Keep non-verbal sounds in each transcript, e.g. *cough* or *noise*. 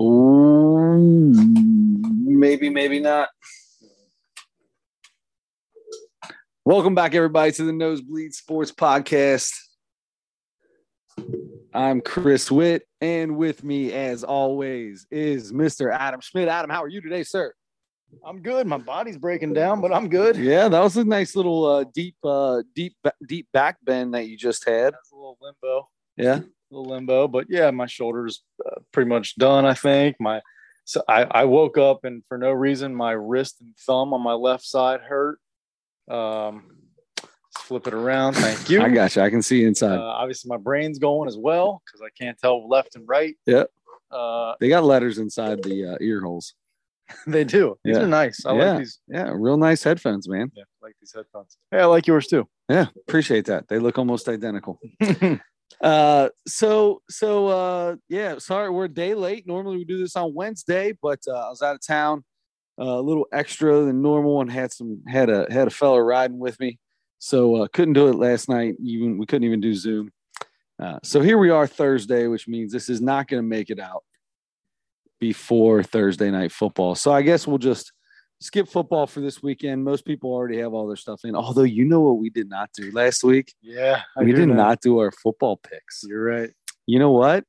Ooh, maybe, maybe not. Welcome back, everybody, to the Nosebleed Sports Podcast. I'm Chris Witt, and with me, as always, is Mr. Adam Schmidt. Adam, how are you today, sir? I'm good. My body's breaking down, but I'm good. Yeah, that was a nice little uh, deep, uh, deep, deep back bend that you just had. That's a little limbo. Yeah, little limbo, but yeah, my shoulders uh, pretty much done. I think my so I, I woke up and for no reason my wrist and thumb on my left side hurt. Um, flip it around. Thank you. I got you. I can see inside. Uh, obviously, my brain's going as well because I can't tell left and right. Yep. Uh, they got letters inside the uh, ear holes. *laughs* they do. These Yeah. are nice. I Yeah. like these. Yeah, real nice headphones, man. Yeah, I like these headphones. Yeah, I like yours too. Yeah, appreciate that. They look almost identical. *laughs* Uh, so so uh, yeah. Sorry, we're a day late. Normally we do this on Wednesday, but uh, I was out of town, uh, a little extra than normal, and had some had a had a fellow riding with me, so uh, couldn't do it last night. Even we couldn't even do Zoom. Uh, so here we are Thursday, which means this is not going to make it out before Thursday night football. So I guess we'll just skip football for this weekend. Most people already have all their stuff in. Although you know what we did not do last week yeah, I we did know. not do our football picks. You're right. You know what?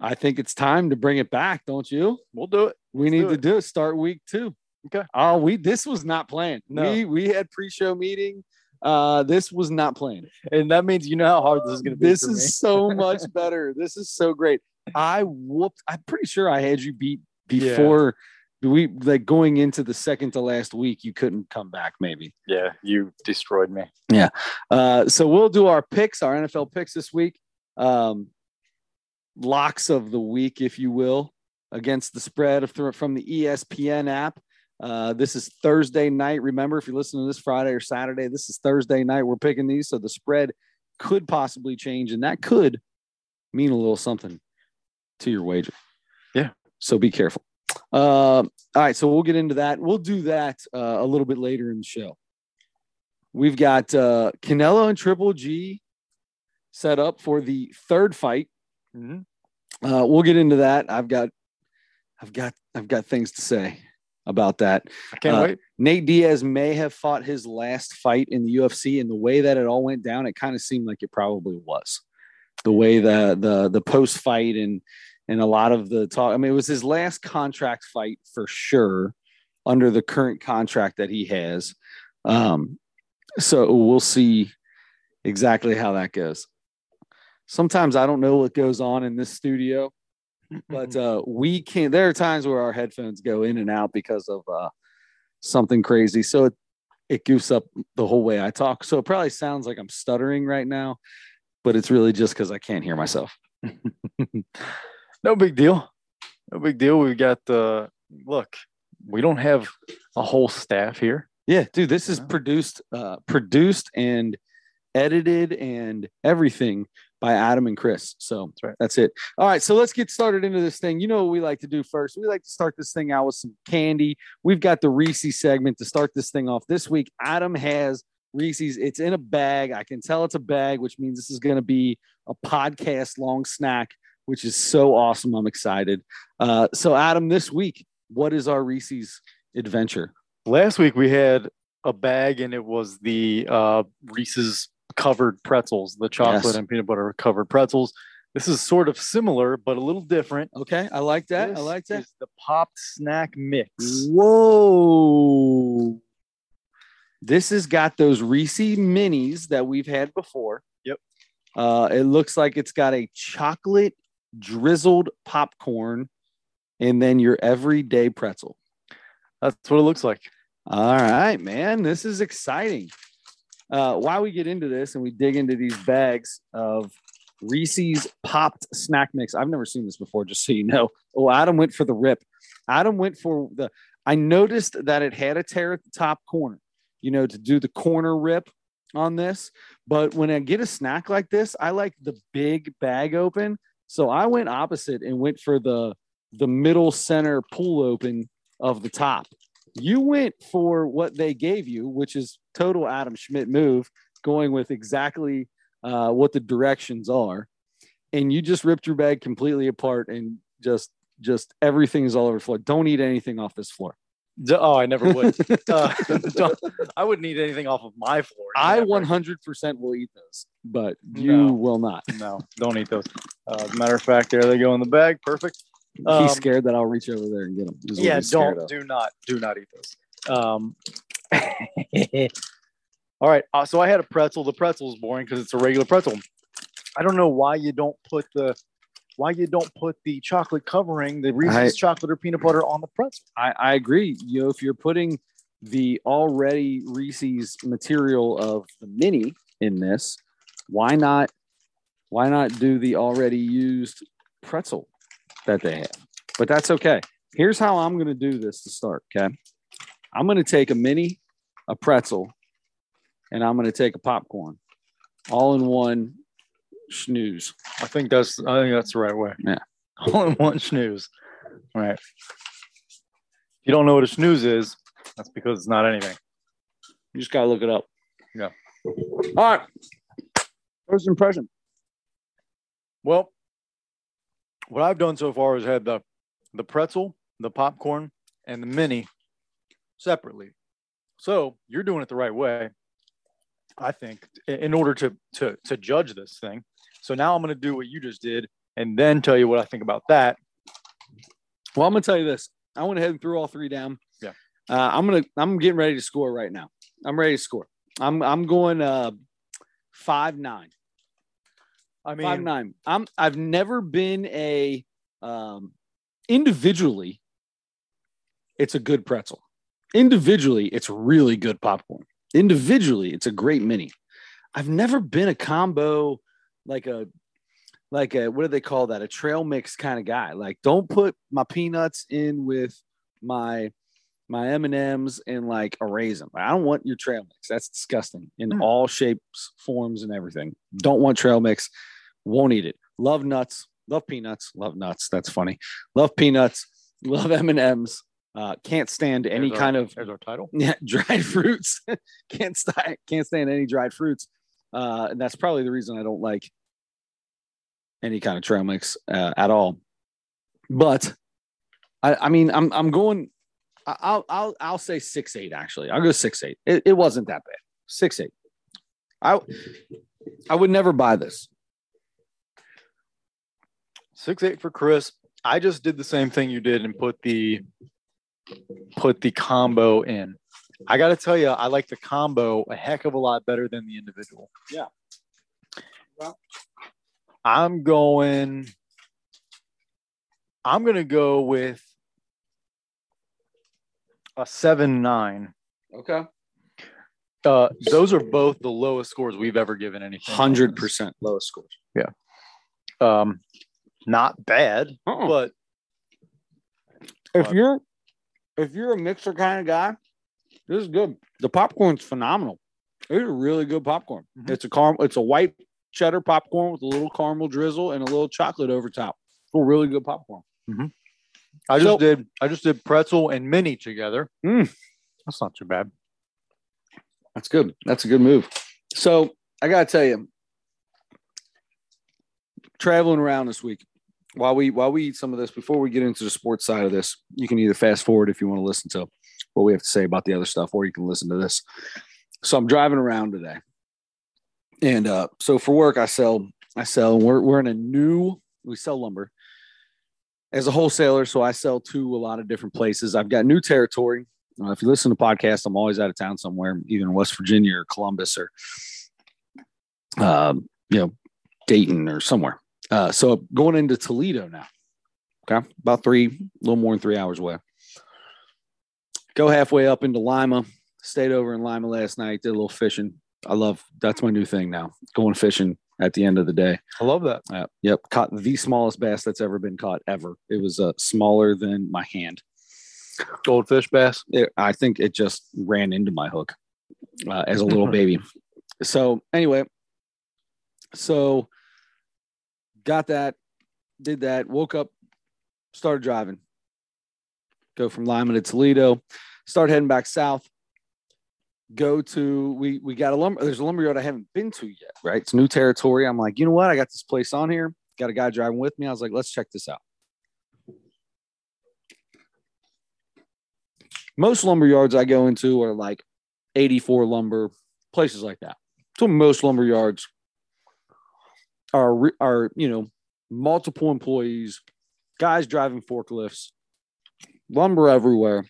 I think it's time to bring it back, don't you? We'll do it. We Let's need do to it. do it. Start week two. Okay. Oh, we this was not planned. No. We we had pre-show meeting. Uh, this was not planned. And that means you know how hard this is going to be. This for me. is so *laughs* much better. This is so great. I whooped. I'm pretty sure I had you beat Yeah. We like going into the second to last week. You couldn't come back, maybe. yeah. You destroyed me. Yeah. Uh, so we'll do our picks, our NFL picks this week. Um, locks of the week, if you will, against the spread of from the ESPN app. Uh, this is Thursday night. Remember, if you're listening to this Friday or Saturday, this is Thursday night. We're picking these, so the spread could possibly change, and that could mean a little something to your wager. Yeah. So be careful. Uh, all right, so we'll get into that. We'll do that uh, a little bit later in the show. We've got uh, Canelo and Triple G set up for the third fight. Mm-hmm. Uh, we'll get into that. I've got, I've got, I've got things to say about that. I can't Uh, wait. Nate Diaz may have fought his last fight in the UFC, and the way that it all went down, it kind of seemed like it probably was. The way the the the post fight and and a lot of the talk. I mean, it was his last contract fight for sure, under the current contract that he has. Um, so we'll see exactly how that goes. Sometimes I don't know what goes on in this studio, but uh, we can't. There are times where our headphones go in and out because of uh, something crazy. So it, it goofs up the whole way I talk. So it probably sounds like I'm stuttering right now, but it's really just because I can't hear myself. *laughs* no big deal. No big deal. We've got uh look, we don't have a whole staff here. Yeah, dude, this is produced, uh, produced and edited and everything by Adam and Chris. So That's right. that's it. All right, so let's get started into this thing. You know what we like to do first? We like to start this thing out with some candy. We've got the Reese segment to start this thing off. This week, Adam has Reese's. It's in a bag. I can tell it's a bag, which means this is going to be a podcast long snack, which is so awesome. I'm excited. Uh, so, Adam, this week, what is our Reese's adventure? Last week we had a bag and it was the uh Reese's covered pretzels, the chocolate Yes. and peanut butter covered pretzels. This is sort of similar, but a little different. Okay, I like that. I like that. is the popped snack mix. Whoa. This has got those Reese minis that we've had before. Yep. Uh, it looks like it's got a chocolate drizzled popcorn and then your everyday pretzel. That's what it looks like. All right, man. This is exciting. Uh, while we get into this and we dig into these bags of Reese's popped snack mix, I've never seen this before, just so you know. Oh, Adam went for the rip. Adam went for the. I noticed that it had a tear at the top corner, you know, to do the corner rip on this. But when I get a snack like this, I like the big bag open. So I went opposite and went for the the middle center pull open of the top. You went for what they gave you, which is total Adam Schmidt move, going with exactly uh, what the directions are. and you just ripped your bag completely apart and just just everything is all over the floor. Don't eat anything off this floor. Oh, I never would. *laughs* uh, *laughs* I wouldn't eat anything off of my floor. I Never. 100% will eat those, but you No. will not. no, don't eat those. Uh, as a matter of fact, there they go in the bag. Perfect. Um, he's scared that I'll reach over there and get them. yeah, don't do not do not eat those. Um, *laughs* all right. Uh, so I had a pretzel. The pretzel is boring because it's a regular pretzel. I don't know why you don't put the why you don't put the chocolate covering the Reese's I- chocolate or peanut butter on the pretzel. I, I agree. You know, if you're putting the already Reese's material of the mini in this, why not? Why not do the already used pretzel that they have? But that's okay. Here's how I'm going to do this to start. Okay, I'm going to take a mini, a pretzel, and I'm going to take a popcorn, all in one snooze. I think that's I think that's the right way. Yeah. *laughs* All in one snooze. All right. If you don't know what a snooze is, that's because it's not anything. You just got to look it up. Yeah. All right. First impression. Well, what I've done so far is had the the pretzel, the popcorn, and the mini separately. So you're doing it the right way, I think, in order to to to judge this thing. So now I'm going to do what you just did, and then tell you what I think about that. Well, I'm gonna tell you this. I went ahead and threw all three down. Yeah. Uh, I'm gonna. I'm getting ready to score right now. I'm ready to score. I'm. I'm going uh, five nine. I mean, Five nine. I'm. I've never been a um, individually. It's a good pretzel. Individually, it's really good popcorn. Individually, it's a great mini. I've never been a combo like a like a what do they call that? A trail mix kind of guy. Like, don't put my peanuts in with my my M and M's and like a raisin. I don't want your trail mix. That's disgusting in Hmm. all shapes, forms, and everything. Don't want trail mix. Won't eat it. Love nuts. Love peanuts. Love nuts. That's funny. Love peanuts. Love M and M's. Uh, can't stand any there's our- kind of there's our title. yeah, *laughs* dried fruits. *laughs* can't stand can't stand any dried fruits. Uh, and that's probably the reason I don't like any kind of trail mix uh, at all. But I, I mean, I'm I'm going. I'll I'll I'll say six eight. Actually, I'll go six eight. It, it wasn't that bad. Six eight. I I would never buy this. Six eight for Chris. I just did the same thing you did and put the put the combo in. I got to tell you, I like the combo a heck of a lot better than the individual. Yeah. Well- I'm going. I'm gonna go with a seven nine. Okay. Uh, those are both the lowest scores we've ever given anything. Hundred percent lowest scores. Yeah. Um, not bad, Uh-uh. but if But- you're if you're a mixer kind of guy, this is good. The popcorn's phenomenal. It's a really good popcorn. Mhm. It's a caramel. It's a white cheddar popcorn with a little caramel drizzle and a little chocolate over top. It's a really good popcorn. I just did I just did pretzel and mini together. Mm. That's not too bad. That's good. That's a good move. So I gotta tell you, traveling around this week, while we while we eat some of this, before we get into the sports side of this, you can either fast forward if you want to listen to what we have to say about the other stuff, or you can listen to this. So I'm driving around today, and uh, so for work, I sell I sell. We're we're in a new we sell lumber as a wholesaler, so I sell to a lot of different places. I've got new territory. Uh, if you listen to podcasts, I'm always out of town somewhere, either in West Virginia or Columbus or, um, you know, Dayton or somewhere. Uh, so going into Toledo now. Okay, about three, a little more than three hours away. Go halfway up into Lima. Stayed over in Lima last night. Did a little fishing. I love that's my new thing now. Going fishing at the end of the day. I love that. Uh, yep, caught the smallest bass that's ever been caught ever. It was uh, smaller than my hand. Goldfish bass. It, I think it just ran into my hook uh, as a little *laughs* baby. So anyway, so got that, did that, woke up, started driving. Go from Lima to Toledo, start heading back south. Go to we we got a lumber. There's a lumber yard I haven't been to yet. Right, it's new territory. I'm like, you know what? I got this place on here. got a guy driving with me. I was like, let's check this out. Most lumber yards I go into are like 84 lumber, places like that. So most lumber yards are are you know multiple employees, guys driving forklifts, lumber everywhere.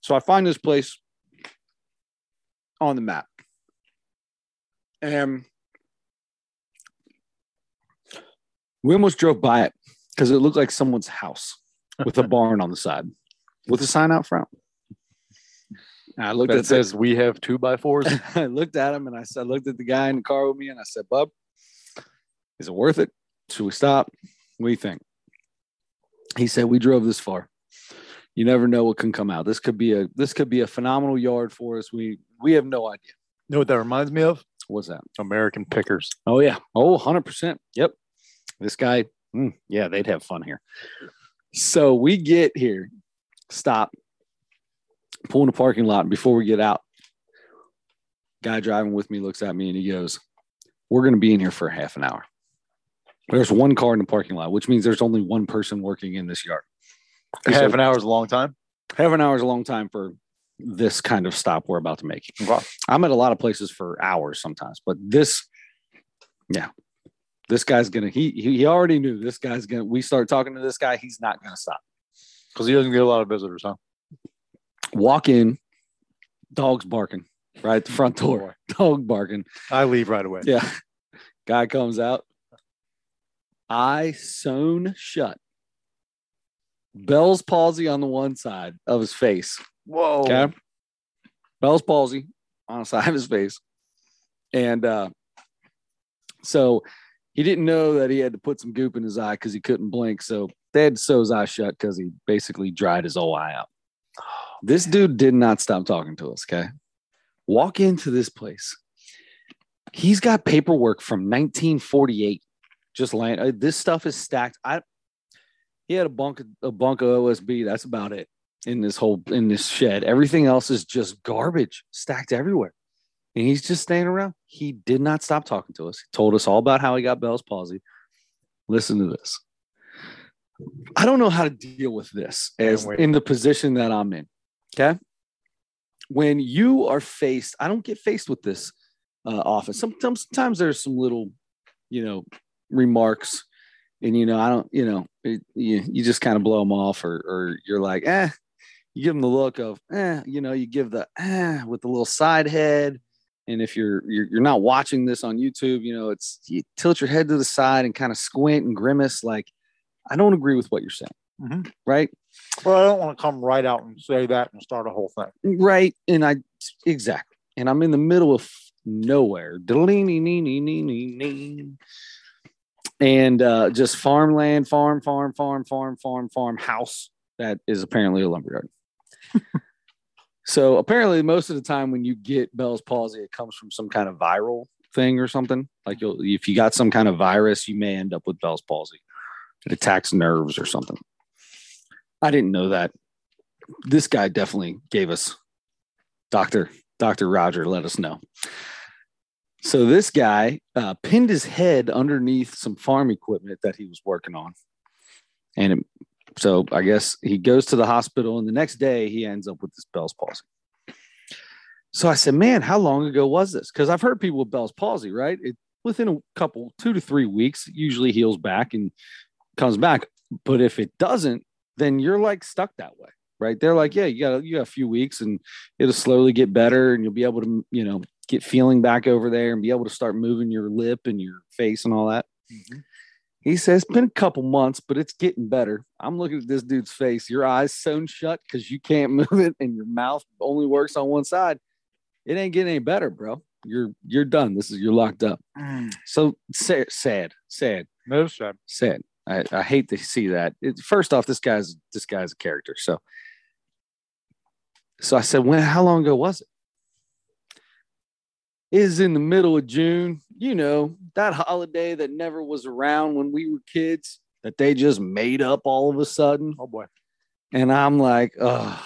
So I find this place on the map. And we almost drove by it because it looked like someone's house with a *laughs* barn on the side with a sign out front. And I looked That at says we have two by fours. *laughs* I looked at him and I said, I looked at the guy in the car with me and I said, Bub, is it worth it? Should we stop? What do you think? He said, We drove this far. You never know what can come out. This could be a this could be a phenomenal yard for us. We we have no idea. know what that reminds me of? What's that? American Pickers. Oh yeah. Oh, 100%. Yep. This guy, mm, yeah, they'd have fun here. So we get here, stop, pull in the parking lot. And before we get out, guy driving with me looks at me and he goes, We're going to be in here for half an hour. There's one car in the parking lot, which means there's only one person working in this yard. Half an hour is a long time. half an hour is a long time for this kind of stop we're about to make. Wow. I'm at a lot of places for hours sometimes, but this, yeah, this guy's gonna. He he, he already knew this guy's gonna. We start talking to this guy, he's not gonna stop. Because he doesn't get a lot of visitors, huh? Walk in, dogs barking right at the front door. Oh, *laughs* Dog barking. I leave right away. Yeah, guy comes out. Eye sewn shut. Bell's palsy on the one side of his face. Whoa. Okay. Bell's palsy on the *laughs* side of his face. And uh, so he didn't know that he had to put some goop in his eye because he couldn't blink. So they had to sew his eye shut because he basically dried his whole eye out. This dude did not stop talking to us. Okay. Walk into this place. He's got paperwork from 1948. Just land. uh, This stuff is stacked. I. He had a bunk, a bunk of OSB. That's about it in this whole in this shed. Everything else is just garbage stacked everywhere. And he's just staying around. He did not stop talking to us. He told us all about how he got Bell's palsy. Listen to this. I don't know how to deal with this as in the position that I'm in. Okay. When you are faced, I don't get faced with this uh, often. Sometimes, sometimes there's some little, you know, remarks, and you know, I don't, you know, it, you, you just kind of blow them off, or or you're like, eh, you give them the look of, eh, you know, you give the eh with the little side head. And if you're, you're you're not watching this on YouTube, you know, it's you tilt your head to the side and kind of squint and grimace. Like, I don't agree with what you're saying, Mhm. right? Well, I don't want to come right out and say that and start a whole thing. Right. And I exactly. And I'm in the middle of nowhere. And uh, just farmland, farm, farm, farm, farm, farm, farm, house that is apparently a lumberyard. *laughs* so apparently, most of the time when you get Bell's palsy, it comes from some kind of viral thing or something. Like you'll, if you got some kind of virus, you may end up with Bell's palsy. It attacks nerves or something. I didn't know that. This guy definitely gave us Doctor Doctor Roger. Let us know. So this guy uh, pinned his head underneath some farm equipment that he was working on, and it, so I guess he goes to the hospital, and the next day he ends up with this Bell's palsy. So I said, "Man, how long ago was this?" Because I've heard people with Bell's palsy, right? It within a couple, two to three weeks, usually heals back and comes back. But if it doesn't, then you're like stuck that way, right? They're like, "Yeah, you got you got a few weeks, and it'll slowly get better, and you'll be able to, you know, get feeling back over there and be able to start moving your lip and your face and all that." Mm-hmm. He says, it's been a couple months, but it's getting better. I'm looking at this dude's face. Your eyes sewn shut because you can't *laughs* move it, and your mouth only works on one side. It ain't getting any better, bro. You're you're done. This is you're locked up. Mm. So sad, sad, sad, No, sad. sad. I, I hate to see that. It, first off, this guy's this guy's a character. So, so I said, when? How long ago was it? It is in the middle of June. You know that holiday that never was around when we were kids. That they just made up all of a sudden. Oh boy. And I'm like, oh,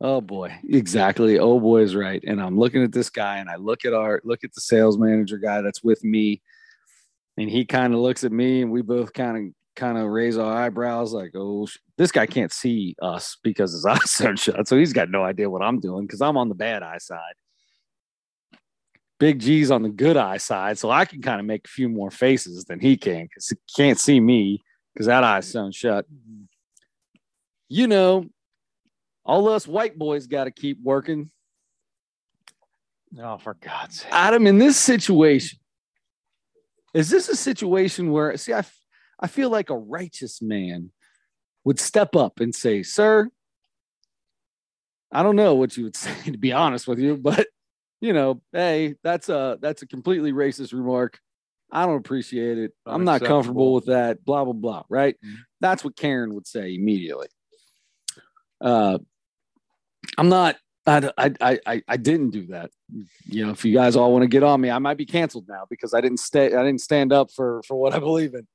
oh boy, exactly. Oh boy is right. And I'm looking at this guy, and I look at our look at the sales manager guy that's with me, and he kind of looks at me, and we both kind of kind of raise our eyebrows, like, "Oh, sh- this guy can't see us because his *laughs* eyes are shut, so he's got no idea what I'm doing because I'm on the bad eye side." Big G's on the good eye side, so I can kind of make a few more faces than he can because he can't see me because that eye's sewn shut. You know, all us white boys got to keep working. Oh, for God's sake. Adam, in this situation, is this a situation where, see, I, I feel like a righteous man would step up and say, Sir, I don't know what you would *laughs* say, to be honest with you, but you know, hey, that's a that's a completely racist remark. I don't appreciate it. I'm not comfortable with that. Blah blah blah. Right? Mhm. That's what Karen would say immediately. Uh, I'm not. I, I I I I didn't do that. You know, if you guys all want to get on me, I might be canceled now because I didn't stay. I didn't stand up for for what I believe in.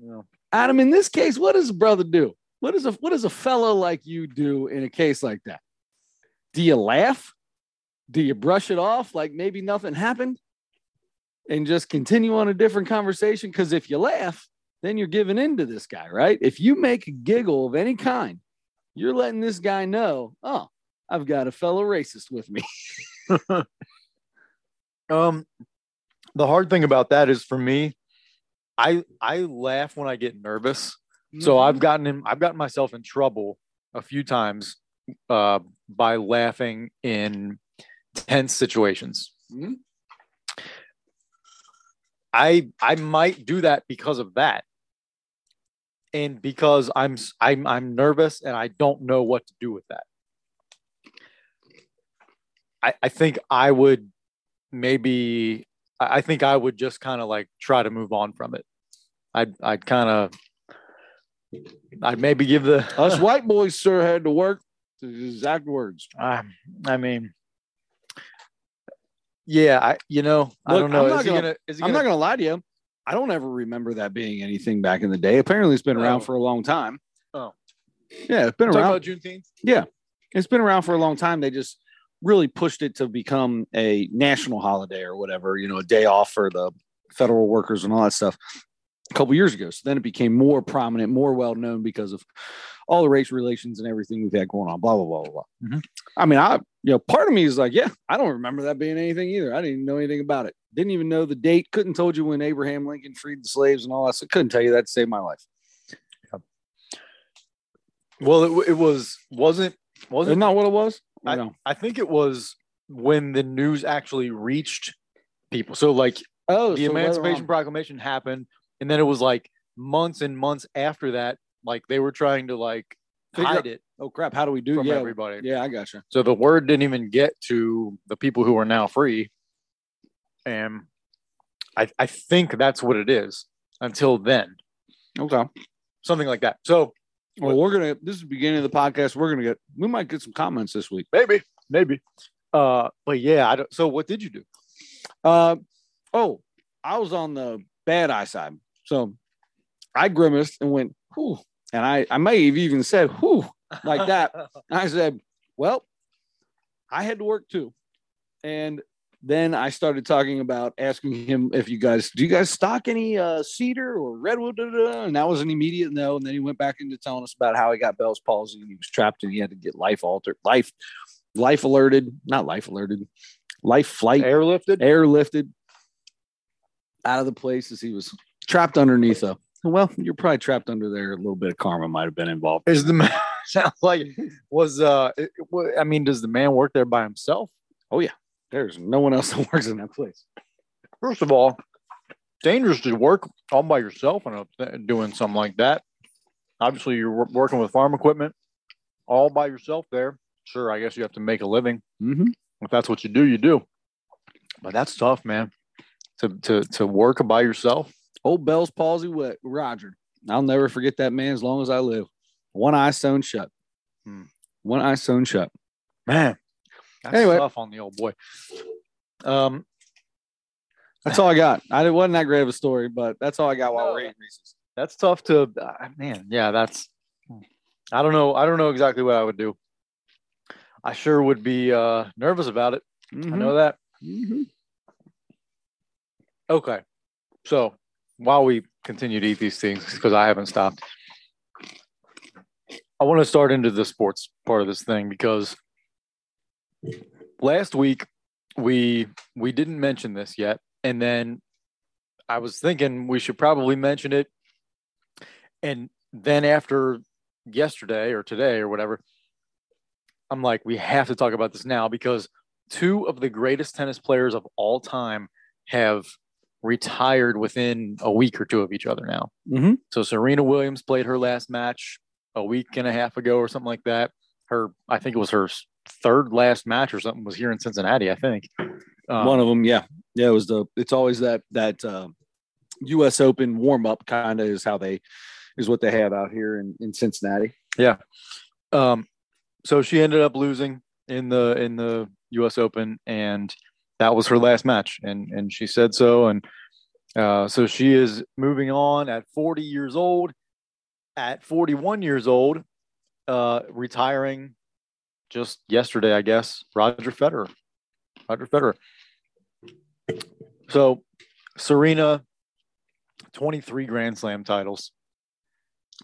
Know, Adam, in this case, what does a brother do? What does a what does a fellow like you do in a case like that? Do you laugh? Do you brush it off like maybe nothing happened and just continue on a different conversation? Because if you laugh, then you're giving in to this guy, right? If you make a giggle of any kind, you're letting this guy know, oh, I've got a fellow racist with me. *laughs* *laughs* Um, the hard thing about that is for me, I I laugh when I get nervous. So I've gotten in, I've gotten myself in trouble a few times uh, by laughing in tense situations. Mhm. I I might do that because of that, and because I'm I'm I'm nervous and I don't know what to do with that. I I think I would maybe I I think I would just kind of like try to move on from it. I'd I'd kind of I'd maybe give the *laughs* Us white boys, sir, had to work the exact words. Um, I mean, yeah, I you know I don't know. I'm not gonna- gonna? Is I'm gonna? not going to lie to you. I don't ever remember that being anything back in the day. Apparently, it's been around Oh. for a long time. Oh. yeah, it's been around. about Juneteenth. It's been around for a long time. They just really pushed it to become a national holiday or whatever. You know, a day off for the federal workers and all that stuff. A couple years ago, so then it became more prominent, more well known because of all the race relations and everything we've had going on. Blah blah blah blah. blah. Mhm. I mean, I you know, part of me is like, yeah, I don't remember that being anything either. I didn't know anything about it. Didn't even know the date. Couldn't told you when Abraham Lincoln freed the slaves and all that. So couldn't tell you that saved my life. Yeah. Well, it, it was wasn't wasn't wasn't. that what it was? I- I know. I think it was when the news actually reached people. So like Oh, the so Emancipation Proclamation happened, and then it was like months and months after that, like they were trying to like Figure hide out- it Oh crap! How do we do? from yeah, everybody. yeah, I gotcha. So the word didn't even get to the people who are now free. And I, I think that's what it is until then, Okay. something like that. So Well, we're gonna. This is the beginning of the podcast. We're gonna get. We might get some comments this week. maybe, maybe. Uh, but yeah, I don't, so what did you do? Uh, oh, I was on the bad eye side, so I grimaced and went, "Whew," and I I may have even said, "Whew," like that. *laughs* I said, "Well, I had to work too," and then I started talking about asking him if you guys do you guys stock any uh, cedar or redwood, da, da, da? and that was an immediate no. And then he went back into telling us about how he got Bell's palsy and he was trapped and he had to get life altered, life, life alerted, not life alerted, life flight Airlifted? airlifted out of the place as he was trapped underneath a. Well, you're probably trapped under there. A little bit of karma might have been involved. Is the man *laughs* sounds like was uh it, I mean, does the man work there by himself? There's no one else *laughs* that works in that place. First of all, dangerous to work all by yourself and uh, doing something like that. Obviously, you're working with farm equipment all by yourself there. Sure, I guess you have to make a living. Mm-hmm. If that's what you do, you do. But that's tough, man. To to to work by yourself. Old Bell's palsy with Roger. I'll never forget that man as long as I live. One eye sewn shut. Hmm. One eye sewn shut. Man, that's Anyway. tough on the old boy. Um, That's all I got. I it wasn't that great of a story, but that's all I got while No. we're eating Reese's. that's tough to uh, man. Yeah, that's. I don't know. I don't know exactly what I would do. I sure would be uh, nervous about it. I know that. Mm-hmm. Okay, so while we continue to eat these things, because I haven't stopped, I want to start into the sports part of this thing because last week we we didn't mention this yet, and then I was thinking we should probably mention it, and then after yesterday or today or whatever, I'm like, we have to talk about this now because two of the greatest tennis players of all time have retired within a week or two of each other now. Mm-hmm. So Serena Williams played her last match a week and a half ago or something like that. Her, I think it was her third last match or something was here in Cincinnati. I think um, One of them, yeah, yeah. It was the. It's always that that uh, U.S. Open warm up kind of is how they is what they have out here in in Cincinnati. Yeah. Um, so she ended up losing in the in the U.S. Open, and that was her last match, and and she said so, and uh, so she is moving on at 40 years old. At 41 years old, uh, retiring just yesterday, I guess. Roger Federer, Roger Federer. So Serena, 23 Grand Slam titles.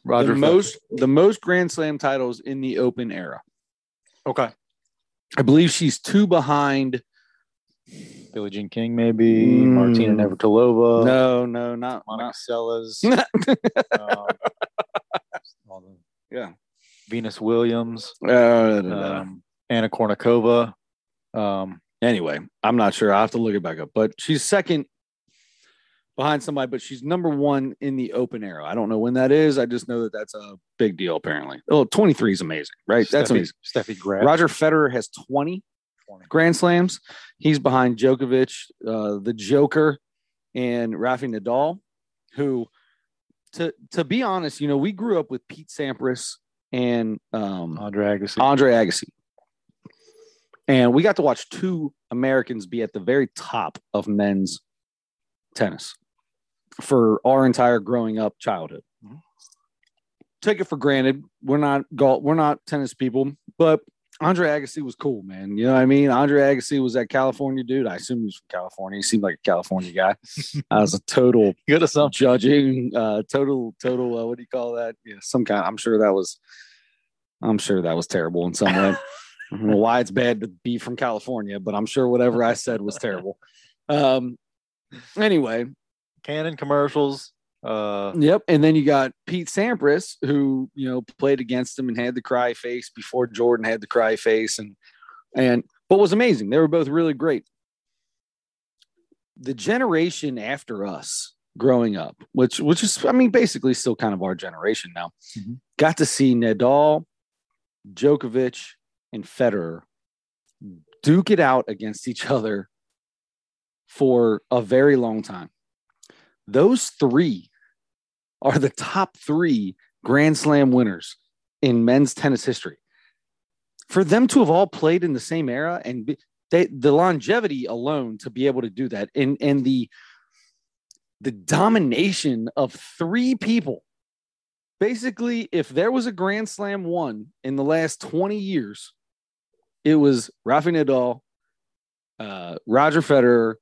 Roger the Federer- most the most Grand Slam titles in the Open era. okay. I believe she's two behind. Billie Jean King, maybe Mm. Martina Navratilova, no, no, not, Monica not Seles, *laughs* um, yeah. Venus Williams, Uh, um, Anna Kournikova. Um, anyway, I'm not sure. I have to look it back up, but she's second behind somebody, but she's number one in the open era. I don't know when that is. I just know that that's a big deal, apparently. Oh, 23 is amazing, right? That's Steffi, amazing. Steffi Graf. Roger Federer has 20 20. Grand Slams. He's behind Djokovic, uh, the Joker, and Rafi Nadal, who, to to be honest, you know, we grew up with Pete Sampras and um, Andre Agassi. Andre Agassi. And we got to watch two Americans be at the very top of men's tennis for our entire growing up childhood. Mhm. Take it for granted. We're not golf, we're not tennis people, but Andre Agassi was cool, man. You know what I mean? Andre Agassi was that California dude. I assume he was from California. He seemed like a California guy. I was a total *laughs* Good assumption. judging uh total total uh, what do you call that yeah some kind i'm sure that was i'm sure that was terrible in some way *laughs* I don't know why it's bad to be from california but i'm sure whatever i said was terrible um anyway Canon commercials. Uh, yep and then you got pete sampras who you know played against him and had the cry face before jordan had the cry face and and what was amazing they were both really great the generation after us growing up, which which is I mean basically still kind of our generation now, Mhm. got to see Nadal, Djokovic, and Federer duke it out against each other for a very long time. Those three are the top three Grand Slam winners in men's tennis history. For them to have all played in the same era and be, they, the longevity alone to be able to do that and and the the domination of three people basically if there was a grand slam won in the last 20 years it was Rafa Nadal uh, Roger Federer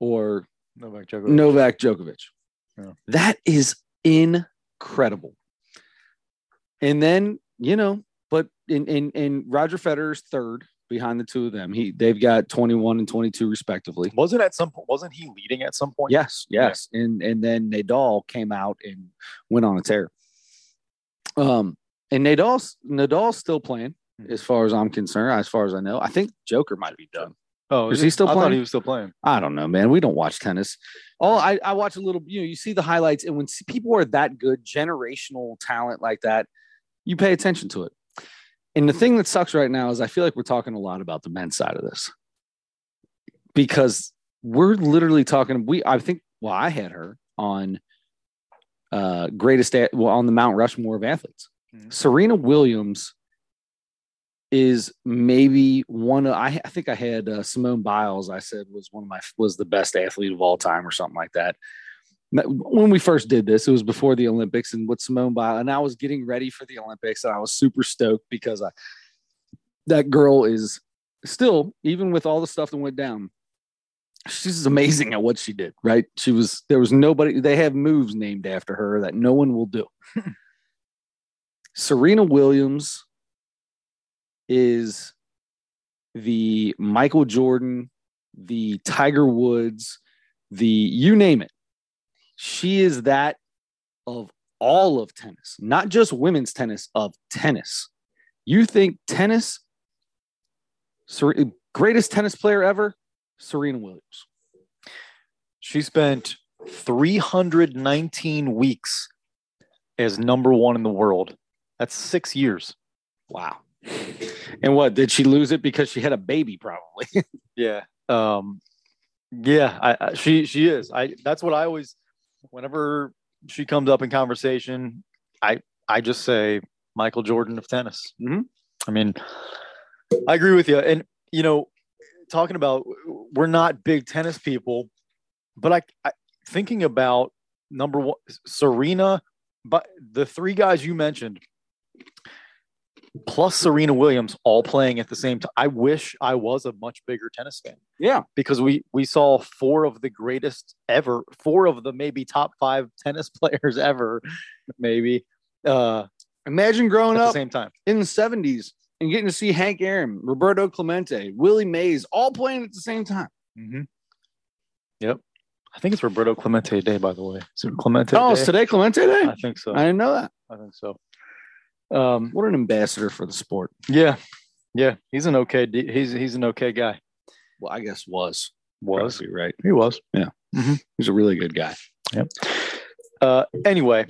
or Novak Djokovic. Novak Djokovic Yeah. that is incredible and then you know but in in in Roger Federer's third behind the two of them. He they've got 21 and 22 respectively. Wasn't at some point? Wasn't he leading at some point? Yes, yes. And and then Nadal came out and went on a tear. Um and Nadal's Nadal's still playing Mhm. as far as I'm concerned, as far as I know. I think Joker might be done. Oh, Is he still I thought playing? he was still playing. I don't know, man. We don't watch tennis. Oh, I, I watch a little, you know, you see the highlights, and when people are that good, generational talent like that, you pay attention to it. And the thing that sucks right now is I feel like we're talking a lot about the men's side of this because we're literally talking. We, I think, well, I had her on uh greatest, well, on the Mount Rushmore of athletes. Mhm. Serena Williams is maybe one of I, I think I had uh, Simone Biles. I said was one of my was the best athlete of all time or something like that. When we first did this, it was before the Olympics, and with Simone Biles, and I was getting ready for the Olympics, and I was super stoked because I that girl is still even with all the stuff that went down, she's amazing at what she did, right? She was there was nobody they have moves named after her that no one will do. *laughs* Serena Williams is the Michael Jordan, the Tiger Woods, the you name it. She is that of all of tennis, not just women's tennis, of tennis. You think tennis, Ser- greatest tennis player ever, Serena Williams. She spent 319 weeks as number one in the world. That's six years. Wow. And what did she lose it because she had a baby? Probably. *laughs* Yeah. Um, yeah. I, I she she is. I that's what I always. Whenever she comes up in conversation, I I just say Michael Jordan of tennis. Mhm. I mean, I agree with you. And you know, talking about we're not big tennis people, but I, I thinking about number one, Serena, but the three guys you mentioned, plus Serena Williams, all playing at the same time. I wish I was a much bigger tennis fan yeah. because we we saw four of the greatest ever, four of the maybe top five tennis *laughs* players ever, maybe uh, Imagine growing at the same time. in the 70s and getting to see Hank Aaron, Roberto Clemente, Willie Mays all playing at the same time. Mm-hmm. Yep, I think it's Roberto Clemente Day, by the way. Is it Clemente Oh, Day? it's today Clemente Day? I think so. I didn't know that. I think so. Um, What an ambassador for the sport. yeah, yeah, he's an okay. He's he's an okay guy. Well, I guess was. Was Probably right. he was? Yeah. He's a really good guy. Yeah. Uh, anyway,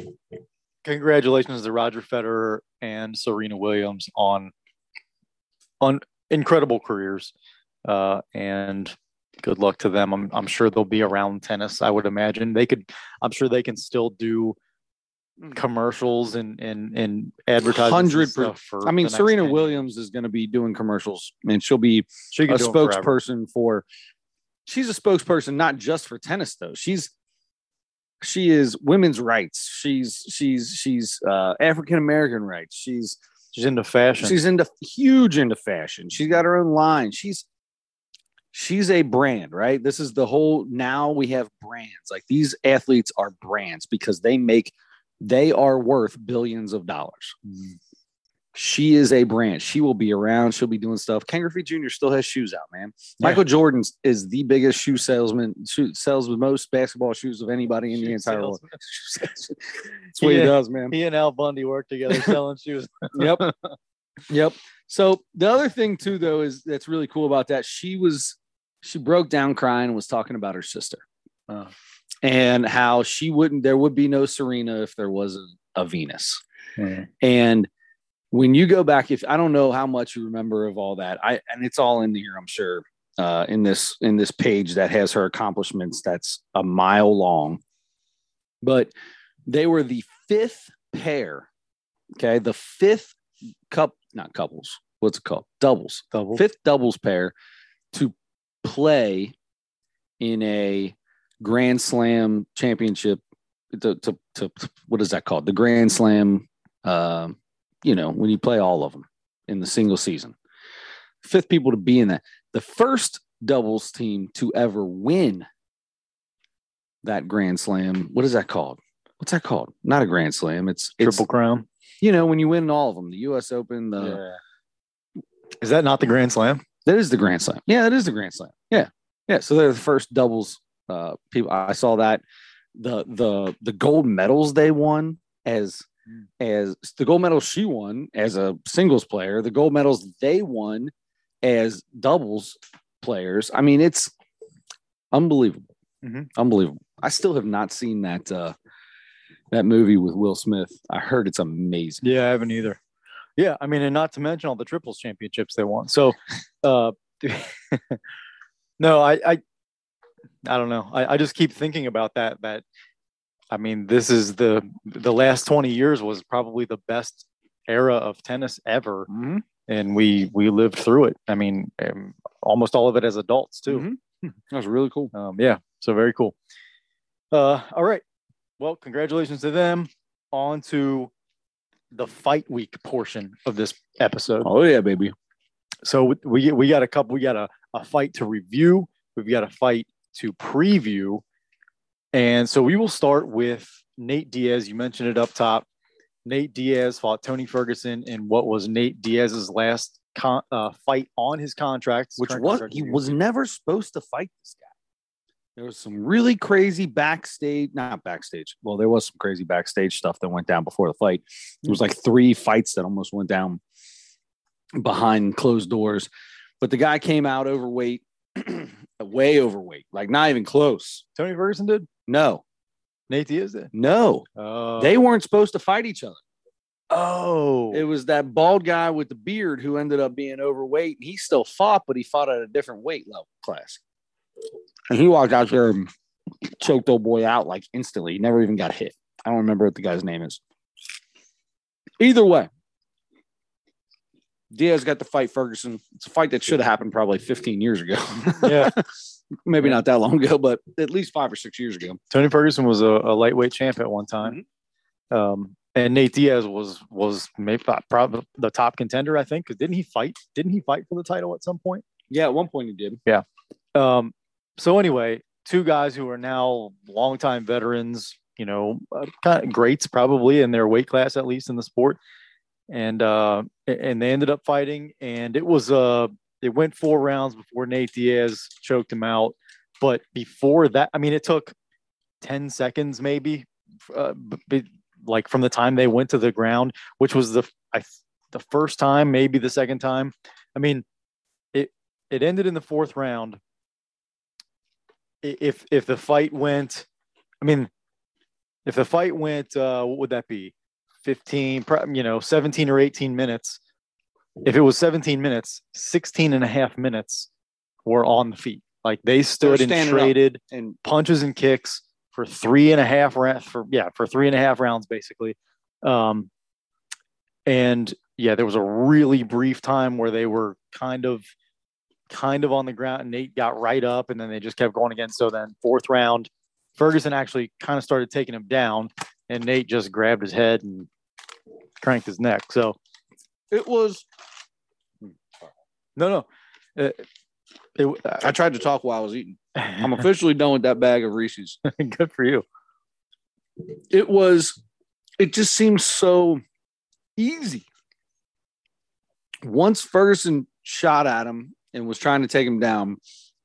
congratulations to Roger Federer and Serena Williams on on incredible careers, uh, and good luck to them. I'm I'm sure they'll be around tennis. I would imagine they could. I'm sure they can still do commercials and and and advertising. 100%. I mean, Serena Williams is going to be doing commercials and she'll be she a can do 'em forever. spokesperson for she's a spokesperson not just for tennis though she's she is women's rights she's she's she's uh african american rights she's She's into fashion. she's into huge into fashion she's got her own line she's she's a brand right this is the whole now we have brands like these athletes are brands because they make they are worth billions of dollars Mm. she is a brand. She will be around. She'll be doing stuff. Ken Griffey Jr. still has shoes out, man. Yeah. Michael Jordan is the biggest shoe salesman. Shoe, sells the most basketball shoes of anybody in the Shoe entire world. *laughs* That's what he Yeah. does, man. He and Al Bundy work together selling shoes. *laughs* *laughs* Yep. Yep. So the other thing too, though, is that's really cool about that. She was she broke down crying and was talking about her sister Oh. And how she wouldn't. There would be no Serena if there wasn't a Venus. And when you go back, if I don't know how much you remember of all that, I and it's all in here, I'm sure, uh, in this in this page that has her accomplishments. That's a mile long, but they were the fifth pair. Okay, the fifth cup, not couples. What's it called? Doubles. Double. Fifth doubles pair to play in a Grand Slam championship. To, to, to what is that called? The Grand Slam um, you know, when you play all of them in the single season. Fifth people to be in that. The first doubles team to ever win that Grand Slam. What is that called? What's that called? Not a Grand Slam. It's it's Triple Crown. you know when you win all of them, the U.S. Open. The Is that not the Grand Slam? that is the Grand Slam. Yeah, that is the Grand Slam. Yeah, yeah. So they're the first doubles uh, people. I saw that the the the gold medals they won as as the gold medals she won as a singles player, the gold medals they won as doubles players. I mean, it's unbelievable, Mhm. unbelievable. I still have not seen that uh, that movie with Will Smith. I heard it's amazing. Yeah, I haven't either. Yeah, I mean, and not to mention all the triples championships they won. So, uh, *laughs* no, I, I, I don't know. I, I just keep thinking about that. That, I mean, this is the the last twenty years was probably the best era of tennis ever, Mhm. and we we lived through it. I mean, um, almost all of it as adults too. Mhm. That was really cool. Um, yeah, so very cool. Uh, all right. Well, congratulations to them. On to the fight week portion of this episode. Oh yeah, baby. So we we got a couple. We got a, a fight to review. We've got a fight to preview. And so we will start with Nate Diaz. You mentioned it up top. Nate Diaz fought Tony Ferguson in what was Nate Diaz's last con- uh, fight on his contract, which was he was never supposed to fight this guy. There was some really crazy backstage, not backstage. Well, there was some crazy backstage stuff that went down before the fight. It was like three fights that almost went down behind closed doors. But the guy came out overweight, *clears throat* way overweight, like not even close. Tony Ferguson did. No, Nate Diaz did. no, Oh, they weren't supposed to fight each other. oh, It was that bald guy with the beard who ended up being overweight. He still fought, but he fought at a different weight level class. And he walked out there and choked old boy out like instantly. He never even got hit. I don't remember what the guy's name is. Either way, Diaz got to fight Ferguson. It's a fight that should have happened probably 15 years ago. *laughs* Yeah. Maybe not that long ago, but at least five or six years ago. Tony Ferguson was a, a lightweight champ at one time. Um, and Nate Diaz was was maybe probably the top contender, I think. Because didn't he fight? Didn't he fight for the title at some point? Yeah, at one point he did. Yeah. Um, so anyway, two guys who are now longtime veterans, you know, uh, kind of greats probably in their weight class, at least in the sport. And uh, and they ended up fighting, and it was uh, it went four rounds before Nate Diaz choked him out. But before that, I mean, it took ten seconds maybe, uh, b- b- like from the time they went to the ground, which was the I the first time, maybe the second time. I mean, it it ended in the fourth round if if the fight went i mean if the fight went uh what would that be 15 you know 17 or 18 minutes. If it was 17 minutes 16 and a half minutes were on the feet. Like they stood and traded And punches and kicks for three and a half rounds for yeah for three and a half rounds basically. Um and yeah there was a really brief time where they were kind of kind of on the ground and nate got right up and then they just kept going again. So then fourth round ferguson actually kind of started taking him down and nate just grabbed his head and cranked his neck so it was no no uh, it, I tried to talk while I was eating. *laughs* I'm officially done with that bag of Reese's. *laughs* good for you It was, it just seems so easy. Once Ferguson shot at him and was trying to take him down,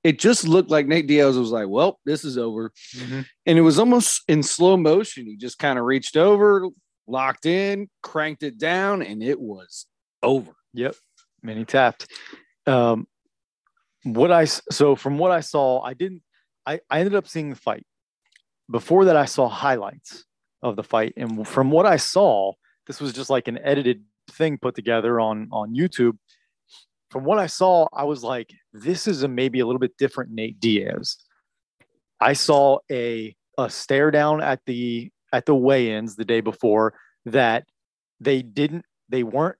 it just looked like Nate Diaz was like, well, this is over. And it was almost in slow motion. He just kind of reached over, locked in, cranked it down, and it was over. Yep, he tapped. Um, I so from what I saw, I didn't. I I ended up seeing the fight. Before that, I saw highlights of the fight, and from what I saw, this was just like an edited thing put together on on YouTube. From what I saw, I was like, this is a maybe a little bit different Nate Diaz. I saw a a stare down at the at the weigh-ins the day before that they didn't they weren't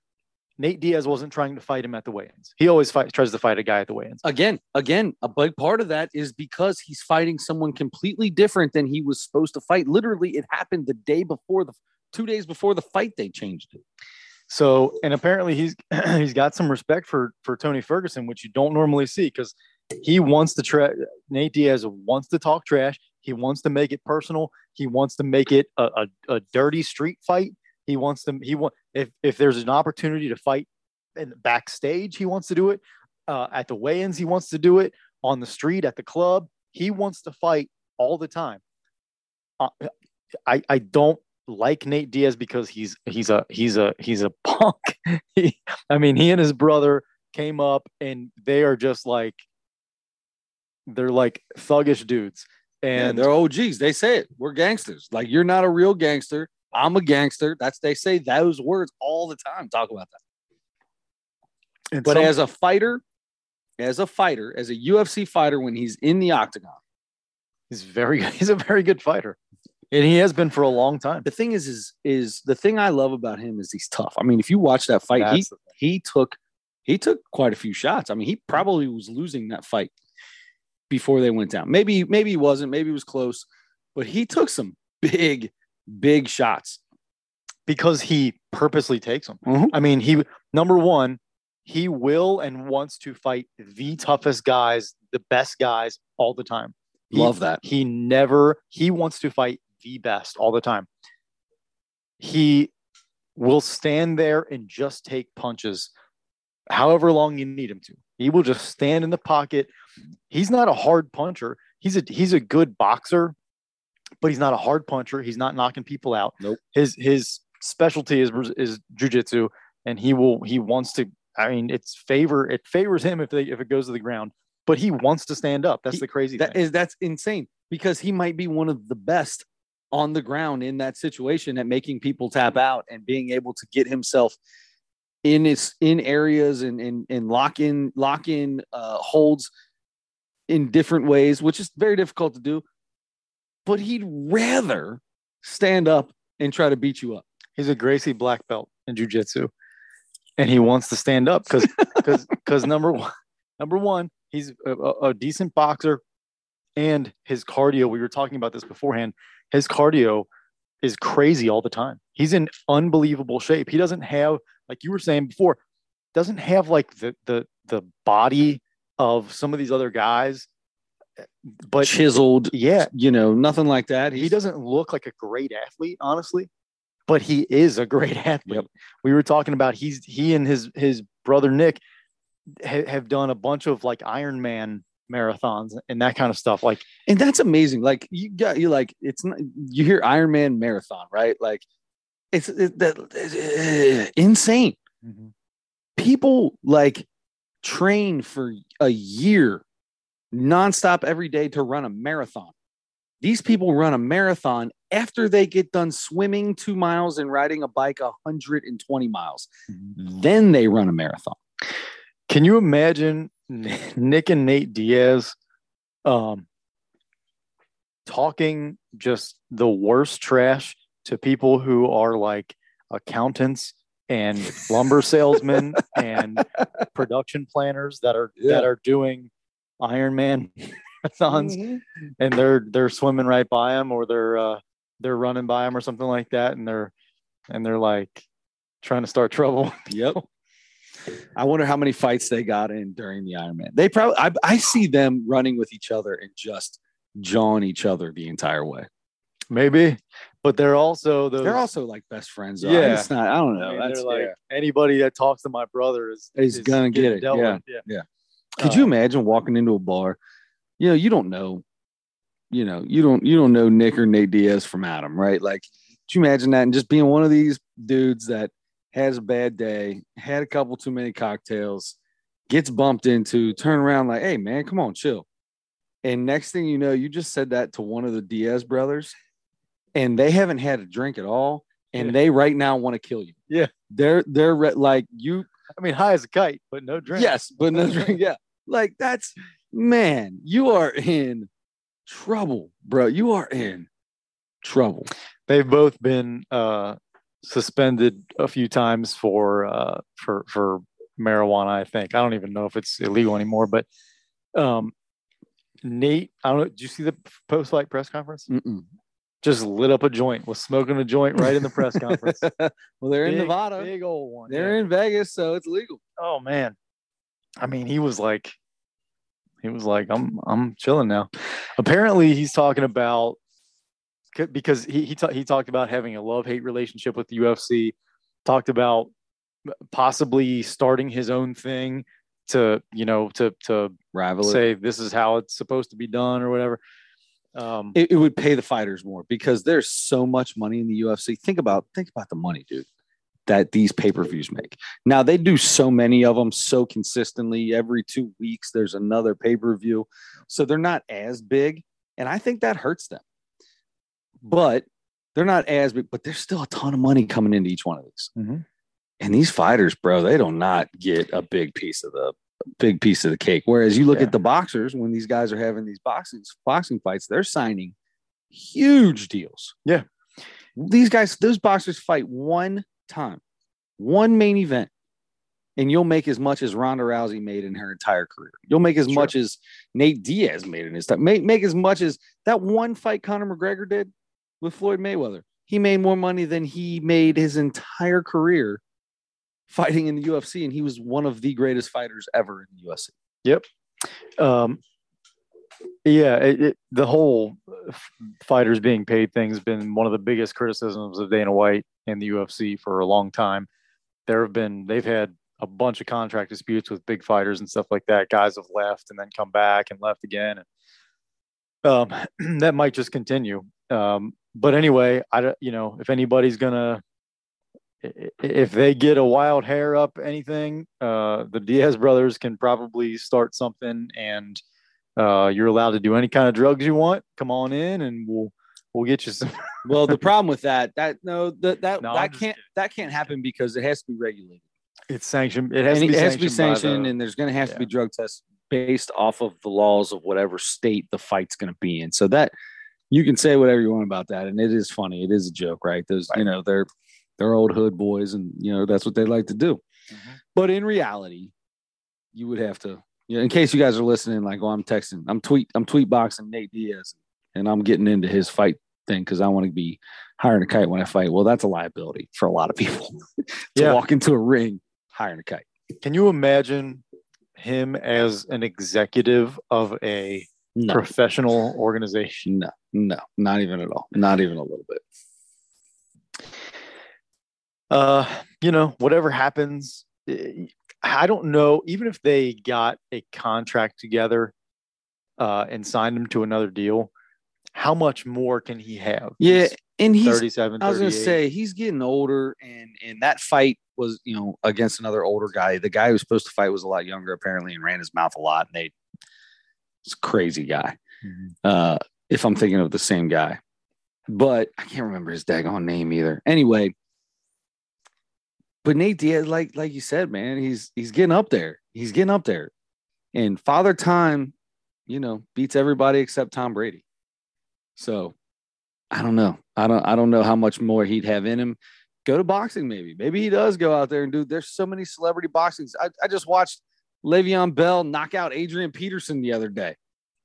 Nate Diaz wasn't trying to fight him at the weigh-ins. He always fight, tries to fight a guy at the weigh-ins. Again, again, a big part of that is because he's fighting someone completely different than he was supposed to fight. Literally, it happened the day before the two days before the fight, they changed it. So, and apparently he's *clears throat* he's got some respect for for Tony Ferguson, which you don't normally see because he wants to try. Nate Diaz wants to talk trash. He wants to make it personal. He wants to make it a, a, a dirty street fight. He wants to. He want if if there's an opportunity to fight in the backstage, he wants to do it. Uh, at the weigh-ins, he wants to do it on the street at the club. He wants to fight all the time. Uh, I I don't like Nate Diaz because he's he's a he's a he's a *laughs* punk. he, I mean, he and his brother came up and they are just like they're like thuggish dudes. And And they're OGs. They say it. We're gangsters. Like you're not a real gangster. I'm a gangster. That's they say those words all the time. Talk about that. and But some- as a fighter, as a fighter, as a UFC fighter, when he's in the octagon, he's very *laughs* he's a very good fighter. And he has been for a long time. the thing is, is is the thing I love about him is he's tough. I mean, if you watch that fight, he That's thing. he took he took quite a few shots. I mean, he probably was losing that fight before they went down. Maybe maybe he wasn't. Maybe he was close, but he took some big big shots. because he purposely takes them. Mhm. I mean, he number one, he will and wants to fight the toughest guys, the best guys all the time. He- Love that. He never he wants to fight the best all the time. He will stand there and just take punches however long you need him to. He will just stand in the pocket. He's not a hard puncher. He's a he's a good boxer, but he's not a hard puncher. He's not knocking people out. Nope. His his specialty is is jujitsu, and he will he wants to. I mean, it's favor it favors him if they if it goes to the ground, but he wants to stand up. That's He- the crazy That thing. is that's insane because he might be one of the best on the ground in that situation at making people tap out and being able to get himself in its in areas and and, and lock in lock in uh, holds in different ways, which is very difficult to do. But he'd rather stand up and try to beat you up. He's a Gracie black belt in jujitsu, and he wants to stand up because because *laughs* because number one, number one, he's a, a- a decent boxer, and his cardio. We were talking about this beforehand. His cardio is crazy all the time. He's in unbelievable shape. He doesn't have like you were saying before, doesn't have like the the the body of some of these other guys, but Chiseled, yeah, you know, nothing like that. he doesn't look like a great athlete, honestly, but he is a *laughs* great athlete. Yep. We were talking about he's he and his his brother Nick ha- have done a bunch of like Ironman marathons and that kind of stuff. Like and that's amazing. Like you got you like it's not you hear Iron Man marathon, right? Like it's it, that uh, insane. People like train for a year nonstop every day to run a marathon. These people run a marathon after they get done swimming two miles and riding a bike 120 miles. Then they run a marathon. Can you imagine *laughs* Nick and Nate Diaz um, talking just the worst trash to people who are like accountants and lumber salesmen and *laughs* production planners that are Yeah. that are doing Ironman *laughs* marathons Mm-hmm. and they're they're swimming right by them or they're uh, they're running by them or something like that and they're and they're like trying to start trouble. Yep. I wonder how many fights they got in during the Ironman. They probably I, I see them running with each other and just jawing each other the entire way. Maybe, but they're also those. They're also like best friends. Though. Yeah. It's not, I don't I know. mean, That's like yeah. anybody that talks to my brother is Is gonna get it, dealt yeah. with. yeah. Could you Um, imagine walking into a bar? You know, you don't know, you know, you don't you don't know Nick or Nate Diaz from Adam, right? Like, could you imagine that and just being one of these dudes that has a bad day, had a couple too many cocktails, gets bumped into, turn around like, hey man, come on, chill. And next thing you know, you just said that to one of the Diaz brothers, and they haven't had a drink at all, and Yeah. they right now want to kill you. Yeah. They're they're re- like you I mean, high as a kite, but no drink. Yes, but no *laughs* drink. Yeah. Like that's man, you are in trouble, bro. You are in trouble. they've both been uh, suspended a few times for uh, for for marijuana. I think I don't even know if it's illegal anymore, but um, Nate, I don't know. Did you see the post fight press conference? Mm-mm. Just lit up a joint, was smoking a joint right in the press *laughs* conference. well, they're in Nevada. big old one. they're yeah. in Vegas, so it's legal. oh man i mean he was like he was like i'm i'm chilling now apparently he's talking about because he he, he talked about having a love hate relationship with the ufc talked about possibly starting his own thing to you know to to Rival say this is how it's supposed to be done or whatever um It, it would pay the fighters more because there's so much money in the UFC. Think about think about the money, dude, that these pay-per-views make. Now they do so many of them so consistently. Every two weeks, there's another pay-per-view. So they're not as big. And I think that hurts them. But they're not as big, but there's still a ton of money coming into each one of these. Mhm. And these fighters, bro, they do not get a big piece of the big piece of the cake. Whereas you look Yeah. at the boxers, when these guys are having these boxing boxing fights, they're signing huge deals. Yeah. These guys, those boxers fight one time, one main event, and you'll make as much as Ronda Rousey made in her entire career. You'll make as Sure. much as Nate Diaz made in his time. Make, make as much as that one fight Conor McGregor did with Floyd Mayweather. He made more money than he made his entire career fighting in the UFC, and he was one of the greatest fighters ever in the UFC. Yep. Um Yeah, it, it, the whole fighters being paid thing has been one of the biggest criticisms of Dana White and the UFC for a long time. There have been they've had a bunch of contract disputes with big fighters and stuff like that. Guys have left and then come back and left again, and um, *clears throat* that might just continue. Um, but anyway, I don't, you know if anybody's gonna if they get a wild hair up anything, uh, the Diaz brothers can probably start something, and uh, you're allowed to do any kind of drugs you want. Come on in, and we'll we'll get you some. *laughs* well, the problem with that that no that that No, that can't that can't happen because it has to be regulated. It's sanctioned. It has to be it has to be sanctioned. the- and there's going to have to be drug tests based off of the laws of whatever state the fight's going to be in. So that you can say whatever you want about that, and it is funny. It is a joke, right? Those you know they're they're old hood boys, and you know that's what they like to do. Mhm. But in reality, you would have to. You know, in case you guys are listening, like, oh, I'm texting, I'm tweet, I'm tweet boxing Nate Diaz, and I'm getting into his fight thing because I want to be hiring a kite when I fight. Well, that's a liability for a lot of people *laughs* to Yeah. walk into a ring hiring a kite. Can you imagine him as an executive of a No, professional organization? no, no, not even at all. Not even a little bit. Uh, you know, whatever happens, eh, I don't know. Even if they got a contract together uh, and signed him to another deal, how much more can he have? Yeah, He's and he's 37, I was gonna say he's getting older, and and that fight was you know against another older guy. The guy who was supposed to fight was a lot younger apparently, and ran his mouth a lot. And they, it's a crazy guy. Mhm. Uh, if I'm thinking of the same guy, but I can't remember his daggone name either. Anyway, but Nate Diaz, like like you said, man, he's he's getting up there. He's getting up there, and Father Time, you know, beats everybody except Tom Brady. So I don't know. I don't I don't know how much more he'd have in him. Go to boxing, maybe. Maybe he does go out there and do. There's so many celebrity boxings. I, I just watched Le'Veon Bell knock out Adrian Peterson the other day.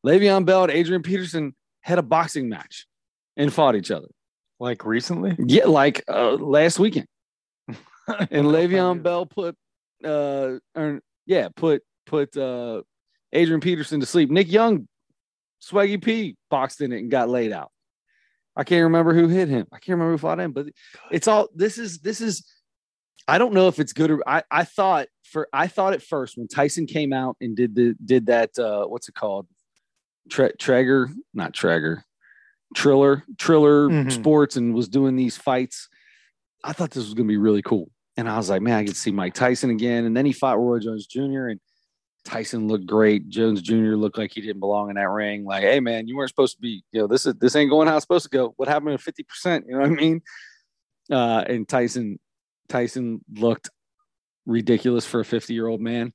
Le'Veon Bell and Adrian Peterson had a boxing match and fought each other. like recently. Yeah, like uh, last weekend. *laughs* And Le'Veon Bell put uh or, yeah, put put uh Adrian Peterson to sleep. Nick Young, Swaggy P boxed in it and got laid out. I can't remember who hit him. I can't remember who fought him, but it's all this is this is I don't know if it's good or I, I thought for I thought at first when Tyson came out and did the did that uh what's it called? Tre- Traeger, not Traeger, Triller, Triller Mhm. Sports and was doing these fights. I thought this was gonna be really cool. And I was like, man, I could see Mike Tyson again. And then he fought Roy Jones Jr. and Tyson looked great. Jones Jr. looked like he didn't belong in that ring. Like, hey man, you weren't supposed to be, you know, this is this ain't going how it's supposed to go. What happened to 50%? You know what I mean? Uh, and Tyson, Tyson looked ridiculous for a 50 year old man.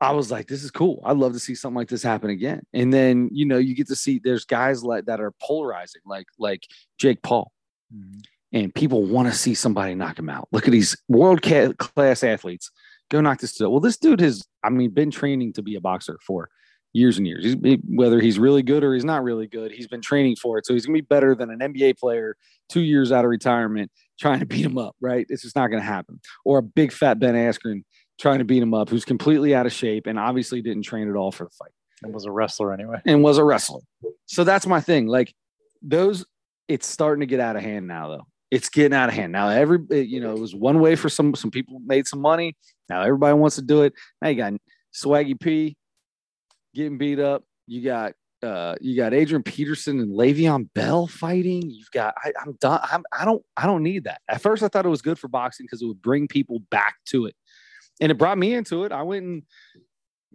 I was like, this is cool. I'd love to see something like this happen again. And then, you know, you get to see there's guys like that are polarizing, like like Jake Paul Mhm. And people want to see somebody knock him out. Look at these world class athletes. Go knock this dude. Well, this dude has, I mean, been training to be a boxer for years and years. He's, whether he's really good or he's not really good, he's been training for it. So he's gonna be better than an NBA player two years out of retirement trying to beat him up. Right? It's just not gonna happen. Or a big fat Ben Askren trying to beat him up, who's completely out of shape and obviously didn't train at all for the fight And was a wrestler anyway. and was a wrestler. So that's my thing. Like those, it's starting to get out of hand now, though. It's getting out of hand now. Every you know, it was one way for some some people made some money. Now everybody wants to do it. Now you got Swaggy P getting beat up. You got uh you got Adrian Peterson and Le'Veon Bell fighting. You've got I, I'm done. I'm, I don't I don't need that. At first, I thought it was good for boxing because it would bring people back to it, and it brought me into it. I went and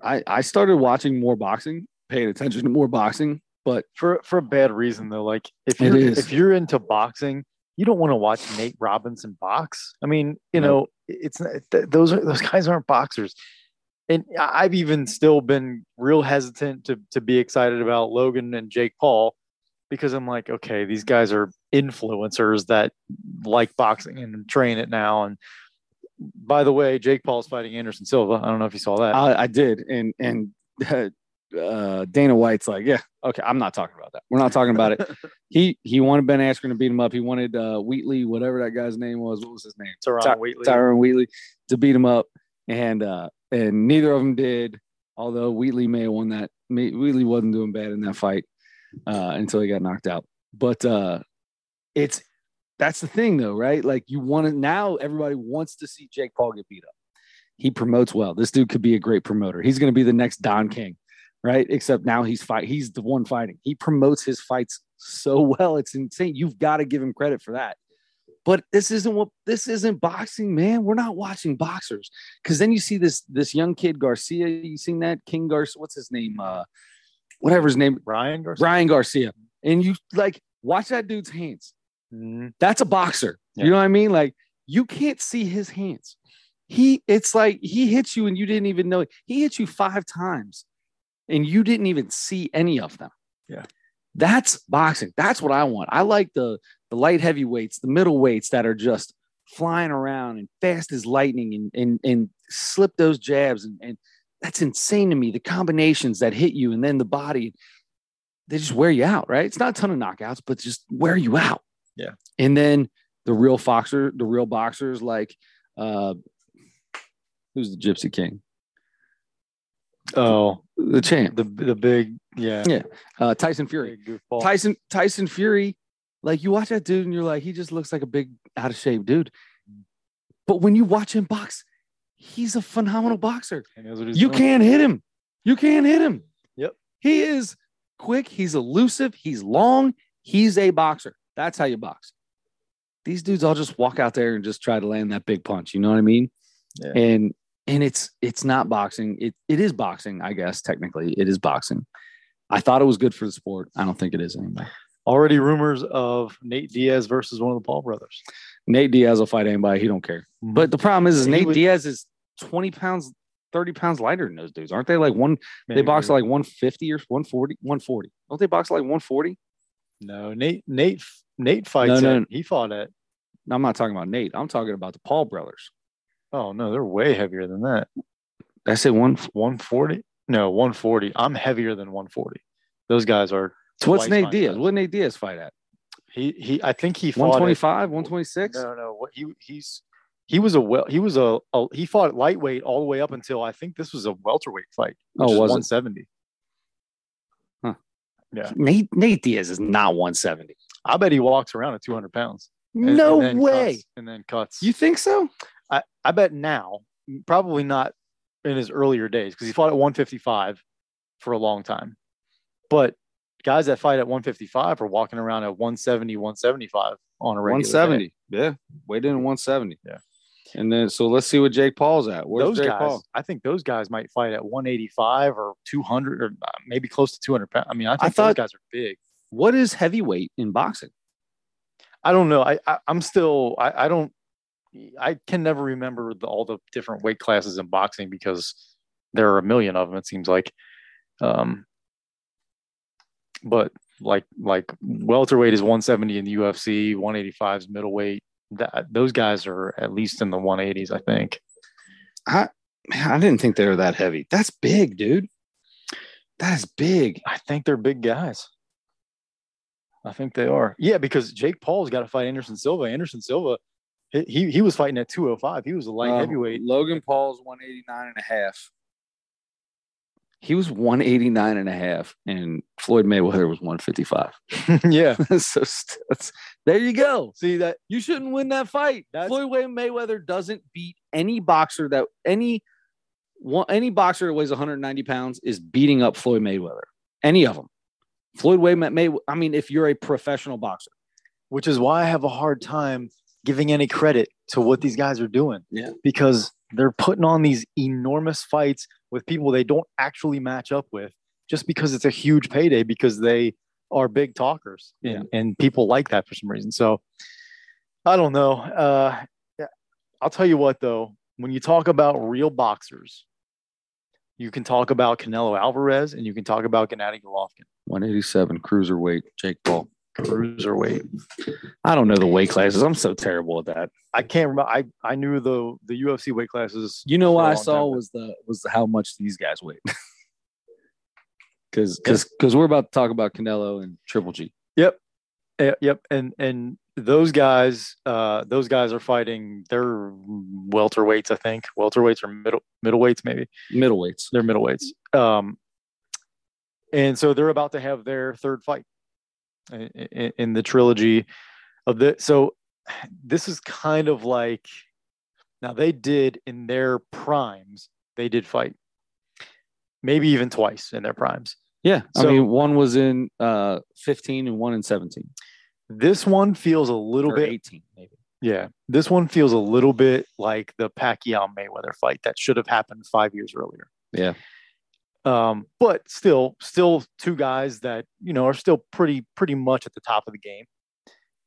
I I started watching more boxing, paying attention to more boxing. But for for a bad reason though. Like if you're if you're into boxing, you don't want to watch Nate Robinson box. I mean, you No. know, it's th- those are those guys aren't boxers. And I've even still been real hesitant to to be excited about Logan and Jake Paul because I'm like, okay, these guys are influencers that like boxing and train it now. And by the way, Jake Paul's fighting Anderson Silva. I don't know if you saw that. I, I did, and and *laughs* uh, Dana White's like, yeah, okay, I'm not talking about that. We're not talking about it. *laughs* he he wanted Ben Askren to beat him up. He wanted uh, Wheatley, whatever that guy's name was. What was his name? Tyron Ty- Wheatley. Tyron Wheatley to beat him up, and uh, and neither of them did. Although Wheatley may have won that Wheatley wasn't doing bad in that fight uh, until he got knocked out. But uh, it's that's the thing, though, right? Like you want to now. Everybody wants to see Jake Paul get beat up. He promotes well. This dude could be a great promoter. He's going to be the next Don King, right? Except now he's fight. He's the one fighting. He promotes his fights so *laughs* well. It's insane. You've got to give him credit for that. But this isn't what this isn't boxing, man. We're not watching boxers because then you see this this young kid Garcia. You seen that King Garcia? What's his name? Uh, whatever his name. Ryan Garcia. Ryan Garcia. And you like watch that dude's hands. Mhm. That's a boxer. Yeah. You know what I mean? Like you can't see his hands. He it's like he hits you and you didn't even know it. He hits you five times and you didn't even see any of them. Yeah. That's boxing. That's what I want. I like the the light heavyweights, the middleweights that are just flying around and fast as lightning and and and slip those jabs and, and that's insane to me. The combinations that hit you and then the body, they just wear you out, right? It's not a ton of knockouts, but just wear you out. Yeah. And then the real foxer, the real boxers like uh who's the Gypsy King? Oh, The champ. the the big yeah. Yeah. Uh Tyson Fury. Tyson Tyson Fury, like you watch that dude and you're like, he just looks like a big out of shape dude. But when you watch him box, he's a phenomenal boxer. He knows what he's You doing. can't hit him. You can't hit him. Yep. He is quick. He's elusive. He's long. He's a boxer. That's how you box. These dudes all just walk out there and just try to land that big punch. You know what I mean? Yeah. And and it's it's not boxing. It it is boxing, I guess. Technically, it is boxing. I thought it was good for the sport. I don't think it is anymore. Already rumors of Nate Diaz versus one of the Paul brothers. Nate Diaz will fight anybody. He don't care. Mm-hmm. But the problem is, is Nate would- Diaz is 20 pounds, 30 pounds lighter than those dudes. Aren't they like one? They box like 150 or 140, 140. Don't they box like 140? no Nate Nate Nate fights. No, no. at- he fought at. I'm not talking about Nate. I'm talking about the Paul brothers. Oh no, they're way heavier than that. I say one. 140? No, 140. I'm heavier than 140. Those guys are. So what's Nate Diaz? What Nate Diaz fight at? He he. I think he fought. 125, 126? No, no. What he he's he was a well. He was a, a he fought lightweight all the way up until I think this was a welterweight fight. Oh, was it? 170. Nate Nate Diaz is not 170. I bet he walks around at 200 pounds. and- no and way. cuts- and then cuts. You think so? I, I bet now, probably not in his earlier days, because he fought at 155 for a long time. But guys that fight at 155 are walking around at 170, 175 on a regular 170. day. Yeah. Weighed in at 170. Yeah. And then so let's see what Jake Paul's at. Where's those Jake guys, Paul? I think those guys might fight at 185 or 200 or uh, maybe close to 200 pounds. I mean, I think thought- those guys are big. What is heavyweight in boxing? I don't know. I, I I'm still I, I don't I can never remember the, all the different weight classes in boxing because there are a million of them. It seems like, um, but like like welterweight is 170 in the UFC, 185 is middleweight. That those guys are at least in the 180s, I think. I man, I didn't think they were that heavy. That's big, dude. That is big. I think they're big guys. I think they are. Yeah, because Jake Paul's got to fight Anderson Silva. Anderson Silva, he he, was fighting at 205. He was a light Um, heavyweight. Logan Paul's 189 and a half. He was 189 and a half, and Floyd Mayweather was 155. *laughs* yeah. *laughs* so there you go. See that You shouldn't win that fight. That's- Floyd Mayweather doesn't beat any boxer that any one any boxer that weighs 190 pounds is beating up Floyd Mayweather. Any of them. Floyd Way May. I mean, if you're a professional boxer, which is why I have a hard time giving any credit to what these guys are doing. Yeah. Because they're putting on these enormous fights with people they don't actually match up with just because it's a huge payday because they are big talkers Yeah. and, and people like that for some reason. So I don't know. Uh, yeah, I'll tell you what though, when you talk about real boxers, you can talk about Canelo Alvarez and you can talk about Gennady Golovkin, 187 cruiserweight, Jake Paul. Cruiserweight. I don't know the weight classes. I'm so terrible at that. I can't remember. I, I knew the the UFC weight classes. You know what I saw was the was how much these guys weigh. *laughs* Because because because we're about to talk about Canelo and Triple G. Yep. Eh, Yep. And and those guys, uh, those guys are fighting. They're welterweights, I think. Welterweights or middle middleweights, maybe. Middleweights. They're middleweights. Um, and so they're about to have their third fight in, in, the trilogy of the. So this is kind of like now they did in their primes. They did fight, maybe even twice in their primes. Yeah. So- I mean, one was in uh 15 and one in 17. This one feels a little Or bit 18, maybe. Yeah, this one feels a little bit like the Pacquiao Mayweather fight that should have happened five years earlier. Yeah. Um, but still, still two guys that you know are still pretty pretty much at the top of the game.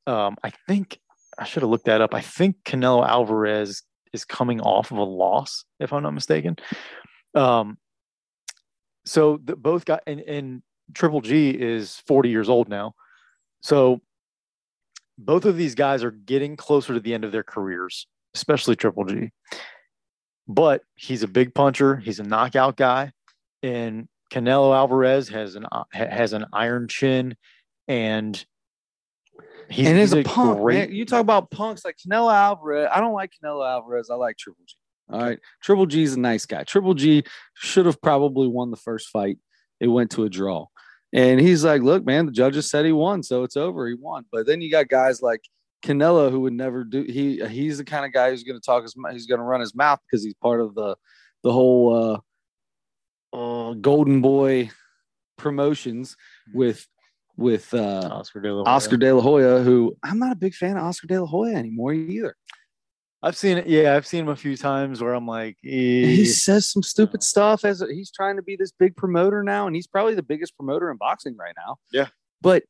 Um, I think I should have looked that up. I think Canelo Alvarez is coming off of a loss, if I'm not mistaken. Um, so the, both got and, and Triple G is 40 years old now, so both of these guys are getting closer to the end of their careers, especially Triple G. But he's a big puncher. He's a knockout guy, and Canelo Alvarez has an has an iron chin, and he's, and he's a punk, great. man, you talk about punks like Canelo Alvarez. I don't like Canelo Alvarez. I like Triple G. All right. Triple G's a nice guy. Triple G should have probably won the first fight. It went to a draw. And he's like, look, man, the judges said he won, so it's over. He won. But then you got guys like Canelo who would never do he he's the kind of guy who's gonna talk his he's gonna run his mouth because he's part of the the whole uh, uh golden boy promotions with with uh Oscar De La Hoya. Oscar De La Hoya, who I'm not a big fan of Oscar De La Hoya anymore either. I've seen it. Yeah, I've seen him a few times where I'm like, He eh, says some stupid stuff as a, he's trying to be this big promoter now, and he's probably the biggest promoter in boxing right now. Yeah. but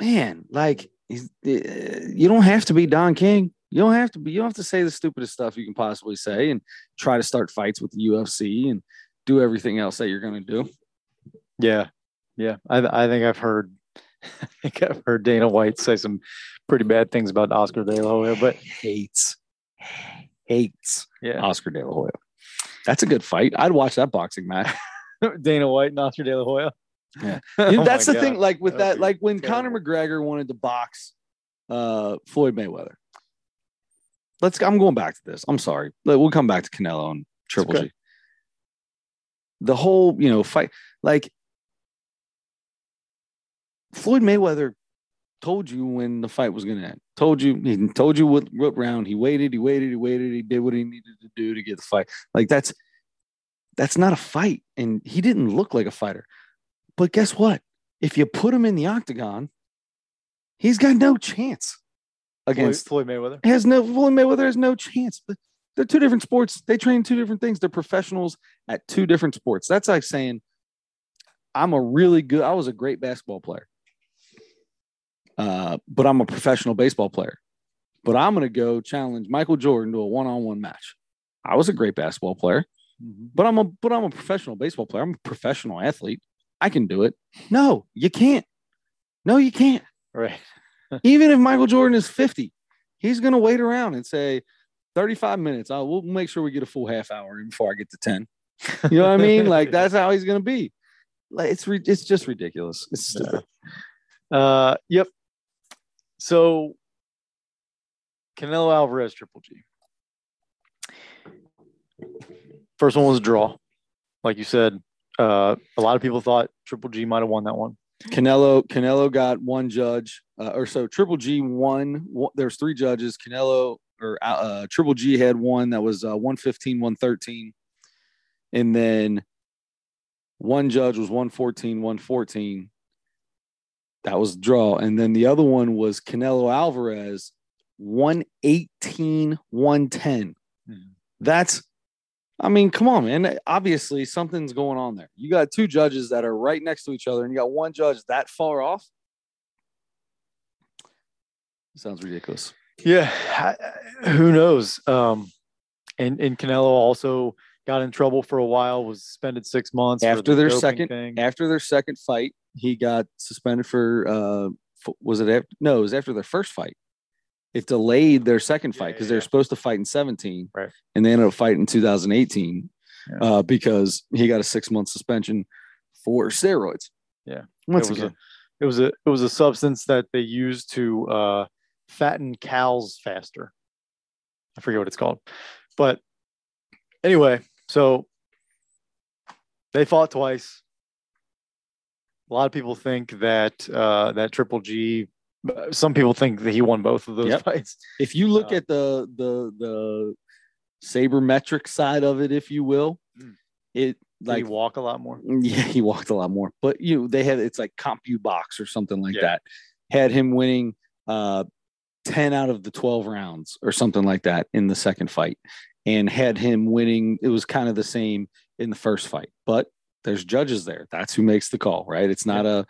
man, like he's, uh, you don't have to be Don King. You don't have to be. You don't have to say the stupidest stuff you can possibly say, and try to start fights with the UFC and do everything else that you're going to do. yeah, yeah. I I think I've heard, *laughs* I think I've heard Dana White say some pretty bad things about Oscar De La Hoya, but hates hates yeah, Oscar De La Hoya. That's a good fight. I'd watch that boxing match. *laughs* Dana White and Oscar De La Hoya. Yeah. Oh *laughs* You know, my that's the God. thing. Like with That that, like when terrible. Conor McGregor wanted to box uh, Floyd Mayweather. Let's. I'm going back to this. I'm sorry. We'll come back to Canelo and Triple. G. The whole, you know, fight. Like Floyd Mayweather told you when the fight was going to end. Told you. He told you what, what round. He waited. He waited. He waited. He did what he needed to do to get the fight. Like that's that's not a fight, and he didn't look like a fighter. But guess what? If you put him in the octagon, he's got no chance against. Floyd, Floyd Mayweather. Has no Floyd Mayweather has no chance. But they're two different sports. They train two different things. They're professionals at two different sports. That's like saying, I'm a really good. I was a great basketball player, uh, but I'm a professional baseball player. But I'm going to go challenge Michael Jordan to a one-on-one match. I was a great basketball player but I'm a but I'm a professional baseball player. I'm a professional athlete. I can do it. No, you can't. No, you can't. Right. *laughs* Even if Michael Jordan is 50, he's gonna wait around and say 35 minutes. I will make sure we get a full half hour before I get to 10. You know what I mean? Like that's how he's gonna be. Like it's re- it's just ridiculous. It's stupid. Uh, yep. So Canelo Alvarez, Triple G. First one was a draw, like you said. Uh, a lot of people thought Triple G might have won that one. Canelo Canelo got one judge, uh, or so Triple G won. One, there's three judges. Canelo or uh, Triple G had one that was uh, 115, 113, and then one judge was 114, 114. That was the draw, and then the other one was Canelo Alvarez, 118, 110. Mhm. That's I mean, come on, man. Obviously, something's going on there. You got two judges that are right next to each other, and you got one judge that far off. Sounds ridiculous. Yeah, I- who knows? Um, and and Canelo also got in trouble for a while. Was suspended six months After the their second- thing. After their second fight, he got suspended for. Uh, was it after? No, it was after their first fight. It delayed their second fight because yeah, they were yeah. supposed to fight in 17, Right. And they ended up fighting in 2018 Yeah. uh, because he got a six month suspension for steroids. Yeah. Once it was again, a it was a it was a substance that they used to uh, fatten cows faster. I forget what it's called, but anyway, so they fought twice. a lot of people think that uh, that Triple G. Some people think that he won both of those Yep. fights. If you look Uh, at the the the sabermetric side of it, if you will, Mm. it Did like he walk a lot more? *laughs* Yeah, he walked a lot more. But you know, they had it's like CompuBox or something like Yeah. that. Had him winning uh 10 out of the 12 rounds or something like that in the second fight. And had him winning, it was kind of the same in the first fight. But there's judges there. That's who makes the call, right? It's not a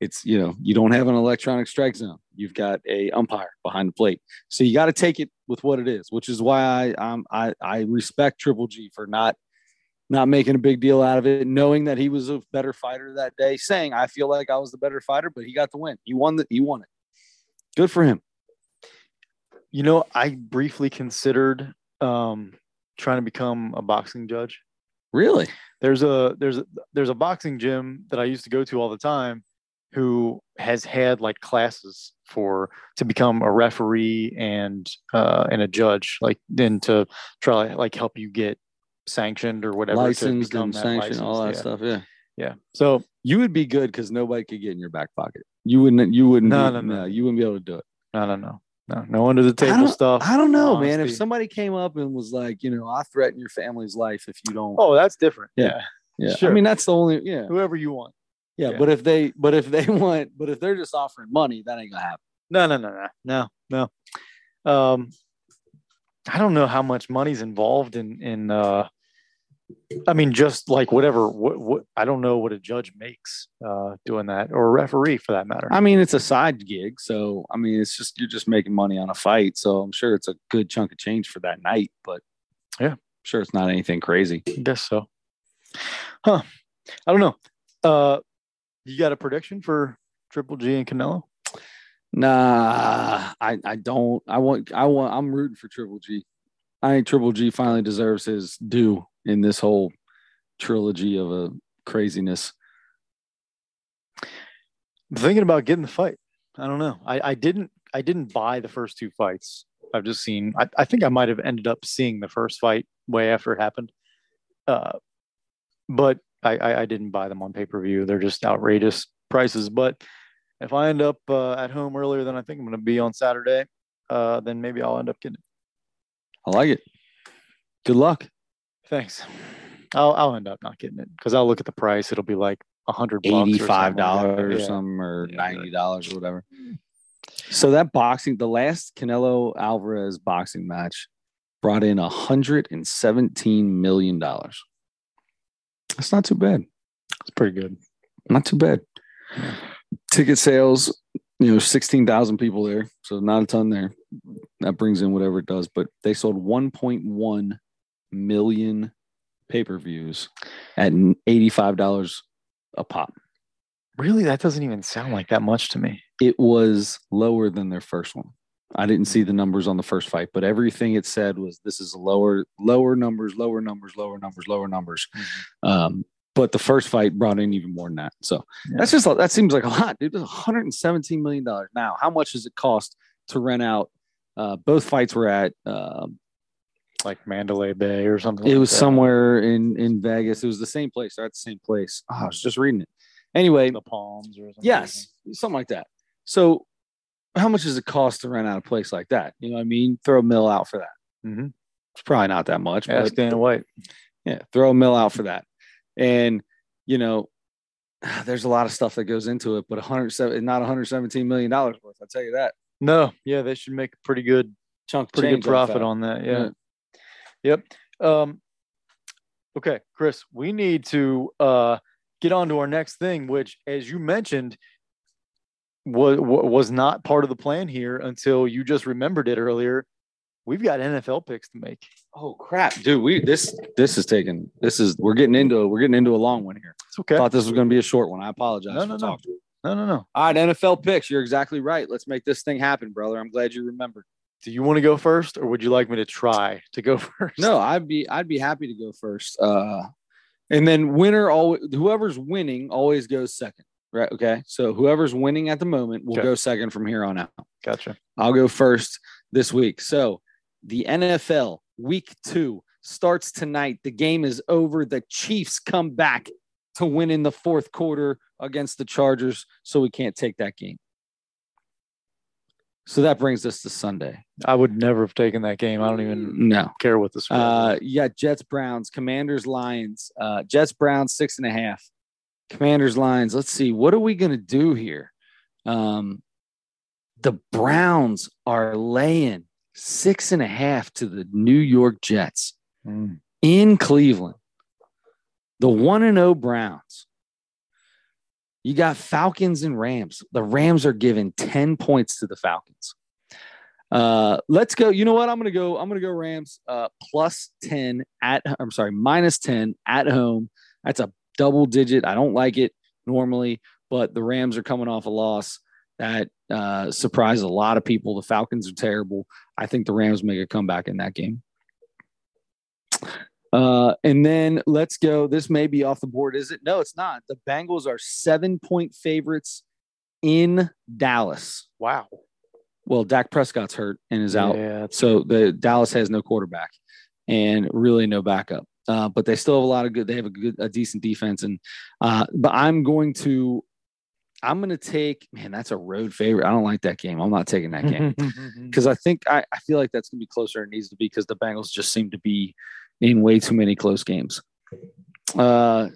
it's you know, you don't have an electronic strike zone. You've got a umpire behind the plate. So you got to take it with what it is, which is why I um I I respect Triple G for not not making a big deal out of it, knowing that he was a better fighter that day, saying, I feel like I was the better fighter, but he got the win. He won the he won it. Good for him. You know, I briefly considered um, trying to become a boxing judge. Really? There's a there's a there's a boxing gym that I used to go to all the time who has had like classes for to become a referee and uh and a judge like then to try like help you get sanctioned or whatever Licensed and sanctioned, all that licensed, stuff. Yeah. yeah. yeah so You would be good because nobody could get in your back pocket. You wouldn't you wouldn't No, be- no, no. you wouldn't be able to do it. no no no no no under the table don't- stuff I don't know, man. If somebody came up and was like, you know, I threaten your family's life if you don't oh that's different Yeah. yeah yeah. sure. I mean that's the only yeah. whoever you want Yeah, Yeah. but if they but if they *laughs* want but if they're just offering money, that ain't gonna happen. No, no, no, no, no, no. Um, I don't know how much money's involved in in. Uh, I mean, just like whatever. What, what I don't know what a judge makes uh, doing that, or a referee for that matter. I mean, it's a side gig, so I mean, it's just you're just making money on a fight. So I'm sure it's a good chunk of change for that night, but Yeah. I'm sure it's not anything crazy. I guess so. Huh? I don't know. Uh, you got a prediction for Triple G and Canelo? Nah, I I don't. I want I want. I'm rooting for Triple G. I think Triple G finally deserves his due in this whole trilogy of a craziness. I'm thinking about getting the fight. I don't know. I, I didn't I didn't buy the first two fights. I've just seen I, I think I might have ended up seeing the first fight way after it happened. Uh but I, I, I didn't buy them on pay-per-view. They're just outrageous prices. But if I end up uh, at home earlier than I think I'm gonna be on Saturday, uh, then maybe I'll end up getting it. I like it. Good luck. Thanks. I'll I'll end up not getting it because I'll look at the price. It'll be like a hundred bucks or something like eighty-five that. dollars or Yeah. something, or Yeah, ninety dollars or whatever. So that boxing, the last Canelo Alvarez boxing match, brought in hundred and seventeen million dollars. That's not too bad. It's pretty good. Not too bad. Ticket sales, you know, sixteen thousand people there, so not a ton there. That brings in whatever it does, but they sold one point one million pay-per-views at eighty-five dollars a pop. Really, that doesn't even sound like that much to me. it was lower than their first one. I didn't see the numbers on the first fight, but everything it said was this is lower, lower numbers, lower numbers, lower numbers, lower numbers. Um, but the first fight brought in even more than that. So Yeah. that's just that seems like a lot, dude. That's 117 million dollars. Now, how much does it cost to rent out? Uh, both fights were at. Um, like Mandalay Bay or something. it like was that. somewhere in in Vegas. It was the same place. They're at the same place. Oh, I was just reading it. Anyway, the Palms or something. Yes, something like that. So, how much does it cost to rent out a place like that? You know what I mean? Throw a mill out for that. Mhm. It's probably not that much, but Dana White. yeah, throw a mill out for that. And, you know, *sighs* there's a lot of stuff that goes into it, but 107, not 117 million dollars worth. I'll tell you that. No, yeah, they should make a pretty good, Chunk, pretty good profit that. on that. Yeah. Yeah. Yep. Um, okay, Chris, we need to uh, get on to our next thing, which, as you mentioned, was was not part of the plan here until you just remembered it earlier. We've got NFL picks to make. Oh crap, dude! We this this is taking this is we're getting into we're getting into a long one here. It's okay. Thought this was going to be a short one. I apologize. No, no, no. No, no, no. All right, NFL picks. You're exactly right. Let's make this thing happen, brother. I'm glad you remembered. Do you want to go first, or would you like me to try to go *laughs* first? No, I'd be I'd be happy to go first. Uh, and then winner always whoever's winning always goes second. Right? Okay. So whoever's winning at the moment will Okay. go second from here on out. Gotcha. I'll go first this week. So the NFL week two starts tonight. The game is over. The Chiefs come back to win in the fourth quarter against the Chargers, so we can't take that game. So that brings us to Sunday. I would never have taken that game. I don't even No. care what the spread. Uh, is. yeah, Jets, Browns, Commanders, Lions. Uh, Jets, Browns, six and a half. Commanders, Lions. Let's see. What are we going to do here? Um, the Browns are laying six and a half to the New York Jets Mm. in Cleveland. The 1 and 0 Browns. You got Falcons and Rams. The Rams are giving 10 points to the Falcons. Uh, let's go. You know what? I'm gonna go. I'm gonna go Rams uh, plus 10 at I'm sorry, minus 10 at home. That's a double digit. I don't like it normally, but the Rams are coming off a loss that uh, surprised a lot of people. The Falcons are terrible. I think the Rams make a comeback in that game. Uh, and then let's go. This may be off the board, is it? No, it's not. The Bengals are seven point favorites in Dallas. Wow. Well, Dak Prescott's hurt and is out. Yeah, So the Dallas has no quarterback and really no backup. Uh, but they still have a lot of good. They have a good, a decent defense, and uh, but I'm going to, I'm going to take. Man, that's a road favorite. I don't like that game. I'm not taking that game *laughs* because I think I, I feel like that's going to be closer it needs to be because the Bengals just seem to be in way too many close games. Uh,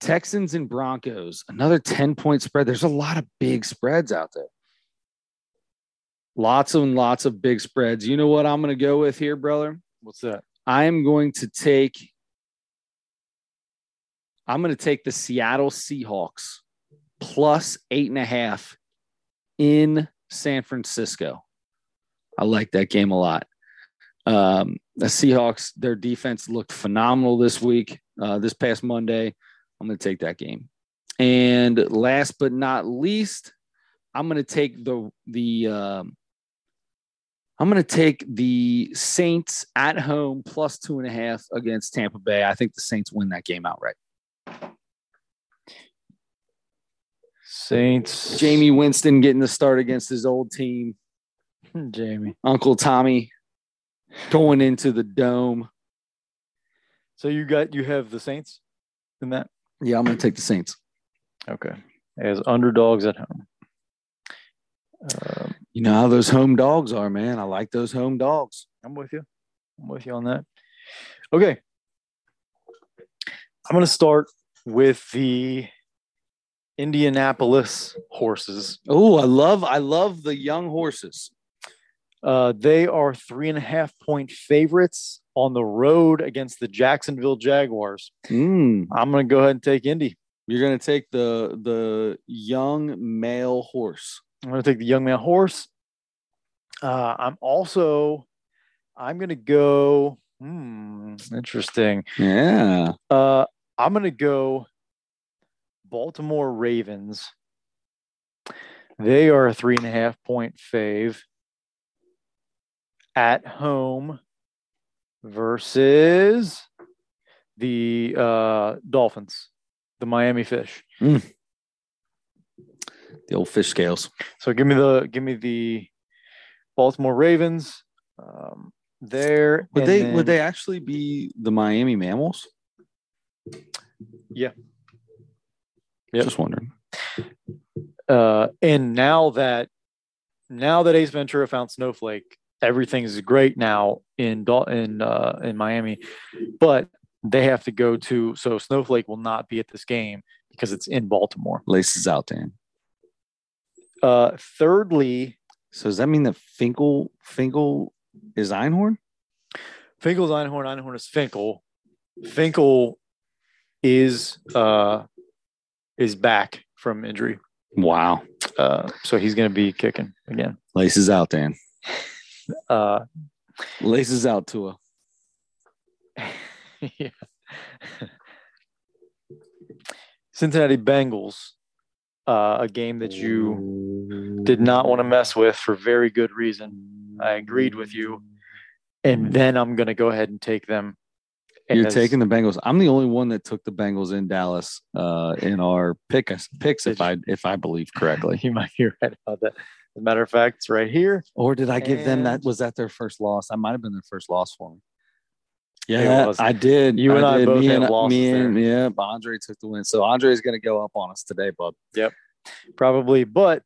Texans and Broncos, another 10 point spread. There's a lot of big spreads out there. Lots and lots of big spreads. You know what I'm going to go with here, brother? What's that? I am going to take I'm going to take the Seattle Seahawks plus eight and a half in San Francisco. I like that game a lot. Um, the Seahawks, their defense looked phenomenal this week, uh, this past Monday. I'm going to take that game. And last but not least, I'm going to take the the um, I'm going to take the Saints at home plus two and a half against Tampa Bay. I think the Saints win that game outright. Saints. Jameis Winston getting the start against his old team. *laughs* Jamie. Uncle Tommy going into the dome. So you got you have the Saints in that? Yeah, I'm going to take the Saints. Okay. As underdogs at home. Um, You know how those home dogs are, man. I like those home dogs. I'm with you. I'm with you on that. Okay. I'm going to start with the Indianapolis horses. Oh, I love I love the young horses. Uh, they are three and a half point favorites on the road against the Jacksonville Jaguars. Mm, I'm going to go ahead and take Indy. you're going to take the the young male horse. I'm going to take the young man horse. Uh, I'm also, I'm going to go. Hmm, interesting. Yeah. Uh, I'm going to go Baltimore Ravens. They are a three and a half point fave at home versus the uh, Dolphins, the Miami Fish. The old fish scales. So give me the give me the Baltimore Ravens. Um, there Would they then- would they actually be the Miami Mammals? Yeah. Yeah. Just wondering. uh, and now that now that Ace Ventura found Snowflake, everything's great now in in uh, in Miami, but they have to go to so Snowflake will not be at this game because it's in Baltimore. Laces out, Dan. Uh, thirdly, So does that mean that Finkel Finkel is Einhorn? Finkel's Einhorn. Einhorn is Finkel. Finkel is uh, is back from injury, Wow. uh, so he's going to be kicking again. Laces out, Dan. Uh, Laces out to a *laughs* yeah. *laughs* Cincinnati Bengals, uh, a game that you did not want to mess with for very good reason. I agreed with you. And then I'm going to go ahead and take them. You're as- taking the Bengals. I'm the only one that took the Bengals in Dallas uh, in our pick picks, if Did I if I believe correctly. *laughs* You might be right about that. As a matter of fact, it's right here. Or did I give them that? Was that their first loss? That might have been their first loss for me. Yeah. I did. You and I both me had and, losses me and there. yeah, Andre took the win. So Andre's gonna go up on us today, bub. Yep, probably. But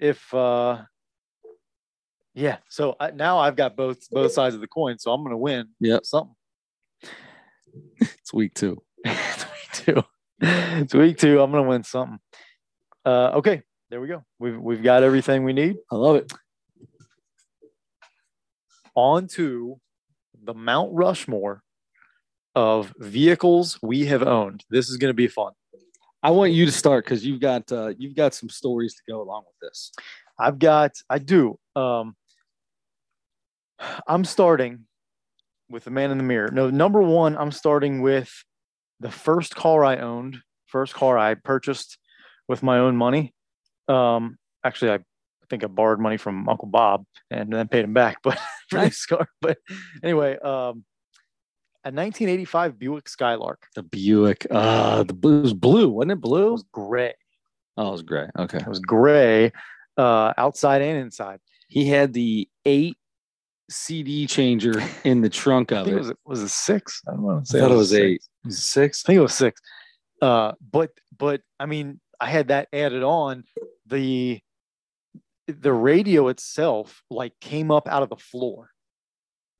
if uh yeah, so I, now I've got both both sides of the coin, so I'm gonna win. Yep. something. *laughs* It's week two. *laughs* it's week two. It's week two. I'm gonna win something. Uh, okay, there we go. We've we've got everything we need. I love it. On to the Mount Rushmore of vehicles we have owned. This is gonna be fun. I want you to start because you've got uh, you've got some stories to go along with this. I've got, I do. Um, I'm starting with the man in the mirror. No, number one, I'm starting with the first car I owned, first car I purchased with my own money. Um, actually, I think I borrowed money from Uncle Bob and then paid him back, *laughs* but for this car. But anyway, um, a 1985 Buick Skylark. The Buick, uh, the blue it was blue, wasn't it Blue. It was gray. Oh, it was gray. Okay. It was gray, uh, outside and inside. He had the eight CD changer in the trunk I of think it. it was was it six? I don't to I thought it was six. eight. Was it six? I think it was six. Uh, but but I mean, I had that added on. The the radio itself like came up out of the floor,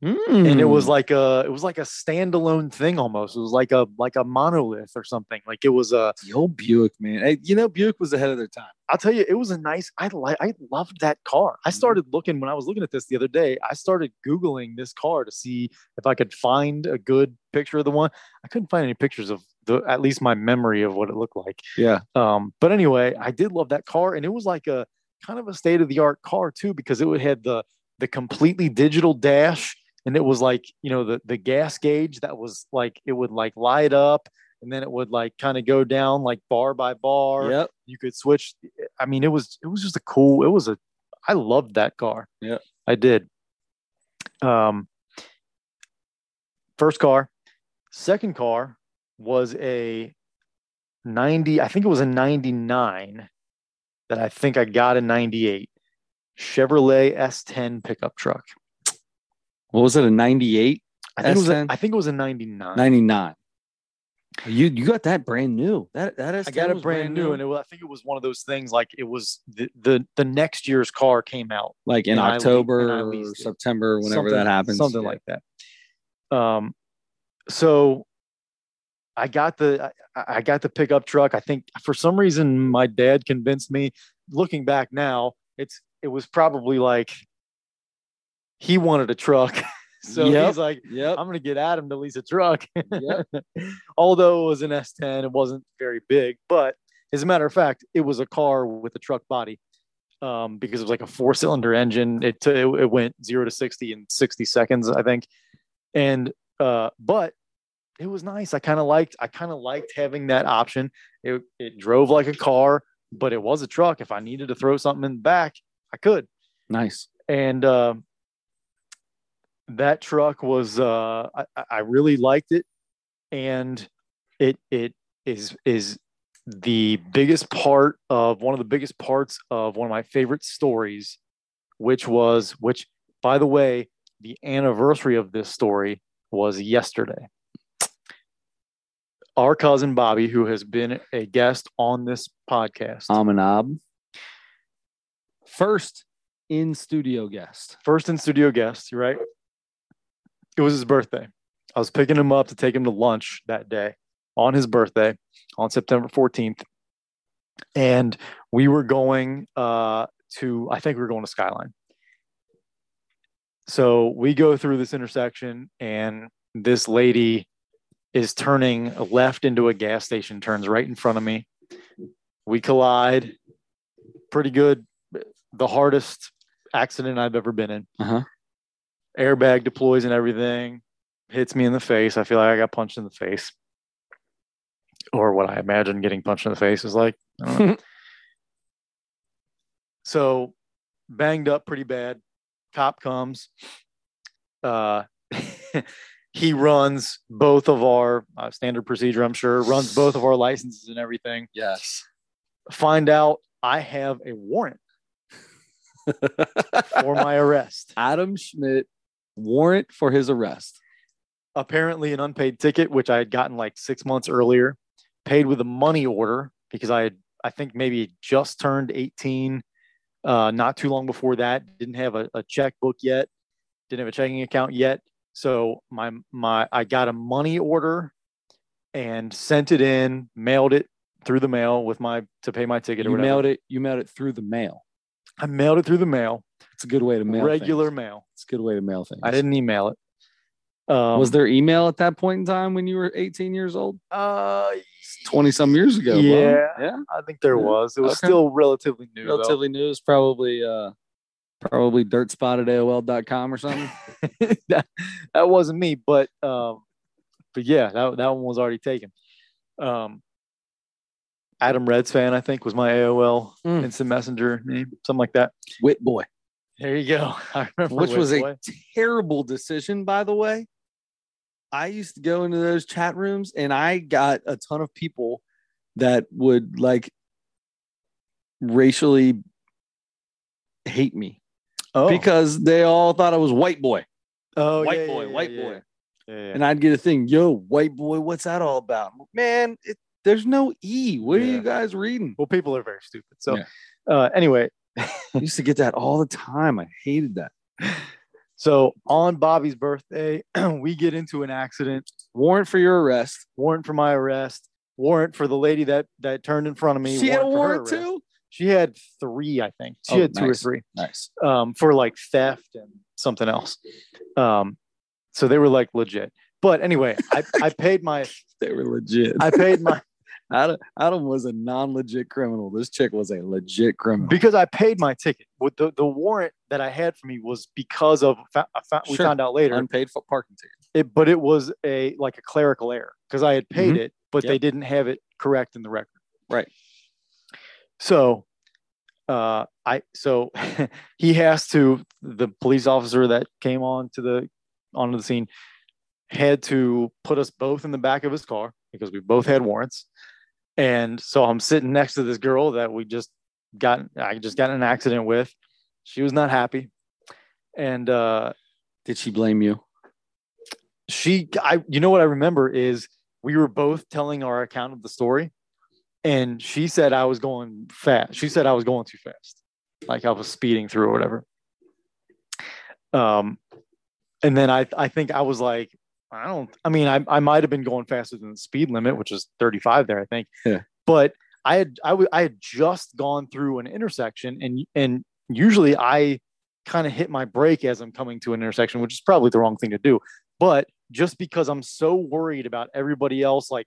and it was Mm. like a it was like a standalone thing almost. It was like a like a monolith or something. Like it was a. the old Buick, man. Hey, you know, Buick was ahead of their time. I'll tell you, it was a nice. I like. I loved that car. I Mhm. started looking when I was looking at this the other day. I started googling this car to see if I could find a good picture of the one. I couldn't find any pictures of the at least my memory of what it looked like. Yeah. Um, but anyway, I did love that car, and it was like a kind of a state of the art car too, because it would had the the completely digital dash, and it was like you know the the gas gauge that was like it would like light up, and then it would like kind of go down like bar by bar. Yep. You could switch. I mean, it was it was just a cool. It was a. I loved that car. Yeah. I did. Um. First car, second car was a 90 i think it was a 99 that i think i got in 98 chevrolet s10 pickup truck What was it? A 98? i think it was a, S10? i think it was a 99 99. You you got that brand new. That that is i got it brand new, and it was, i think it was one of those things like it was the, the the next year's car came out like in and I le- October I or. September, whenever Something- that happens. something Yeah. like that um so i got the I, I got the pickup truck i think for some reason my dad convinced me looking back now it's it was probably like he wanted a truck *laughs* so Yep. he's like Yep. i'm gonna get adam to lease a truck Yep. *laughs* although it was an s10 it wasn't very big but as a matter of fact it was a car with a truck body um, because it was like a four cylinder engine it, t- it it went 0 to 60 in 60 seconds i think and uh but it was nice. I kind of liked i kind of liked having that option. It, it drove like a car but it was a truck. If i needed to throw something in the back i could. Nice. and uh, that truck was uh, I, I really liked it, and it it is is the biggest part of one of the biggest parts of one of my favorite stories, which was which by the way the anniversary of this story was yesterday. Our cousin Bobby, who has been a guest on this podcast, Amanab. First in studio guest. first in studio guest, you're right? It was his birthday. I was picking him up to take him to lunch that day on his birthday on September 14th. And we were going uh, to, I think we were going to Skyline. So we go through this intersection, and this lady is turning left into a gas station, turns right in front of me. We collide. Pretty good. The hardest accident I've ever been in. Uh-huh. Airbag deploys and everything, hits me in the face. I feel like I got punched in the face. Or what I imagine getting punched in the face is like. I don't know. *laughs* so banged up pretty bad. Cop comes. Uh, *laughs* he runs both of our uh, standard procedure, I'm sure, runs both of our licenses and everything. Yes. Find out I have a warrant for my arrest. *laughs* Adam Schmidt warrant for his arrest. apparently an unpaid ticket, which I had gotten like six months earlier, paid with a money order because I had, I think maybe just turned 18, uh, not too long before that. Didn't have a, a checkbook yet, didn't have a checking account yet. So my my I got a money order and sent it in, mailed it through the mail with my to pay my ticket. You mailed it. You mailed it through the mail. I mailed it through the mail. It's a good way to mail regular things. mail. It's a good way to mail things. I didn't email it. Um, Was there email at that point in time when you were 18 years old? Uh, 20 some years ago. bro. Yeah. Yeah. I think there Yeah. was. It was Okay. still relatively new. though. Relatively new. It's probably uh probably dirt spot at AOL.com or something. *laughs* that, that wasn't me, but um, but yeah, that that one was already taken. Um, Adam Reds fan, I think, was my AOL Mm. instant messenger name, something like that. Wit boy. There you go. *laughs* I remember which Whit was Boy. a terrible decision, by the way. I used to go into those chat rooms and I got a ton of people that would like racially hate me oh because they all thought I was white boy, oh, white yeah, boy, yeah, white yeah, boy. And I'd get a thing, yo, white boy, what's that all about? Man, it, there's no E. What are you guys reading? well, people are very stupid. So uh, anyway, I used to get that all the time. I hated that. *laughs* so on Bobby's birthday, *clears throat* we get into an accident. Warrant for your arrest. Warrant for my arrest. Warrant for the lady that that turned in front of me. she had a warrant too. She had three, I think. She Oh, had two or three Nice. um, for like theft and something else. Um, so they were like legit. But anyway, I, I *laughs* paid my They were legit. I paid my *laughs* Adam, Adam was a non-legit criminal. This chick was a legit criminal. because I paid my ticket. With the, the warrant that I had for me was because of fa- I fa- we Sure. found out later. Unpaid for parking ticket. It, but it was a like a clerical error because I had paid it, but they Mm-hmm. Didn't have it correct in the record. Right. So, uh, I so *laughs* he has to the police officer that came on to the onto the scene had to put us both in the back of his car because we both had warrants. And so I'm sitting next to this girl that we just got I just got in an accident with. She was not happy. And uh Did she blame you? she I you know what I remember is we were both telling our account of the story and she said I was going fast. She said I was going too fast. Like I was speeding through or whatever. Um and then I I think I was like I don't I mean I I might have been going faster than the speed limit which is 35 there I think. Yeah. But I had I w- I had just gone through an intersection and and usually I kind of hit my brake as I'm coming to an intersection, which is probably the wrong thing to do. But just because I'm so worried about everybody else like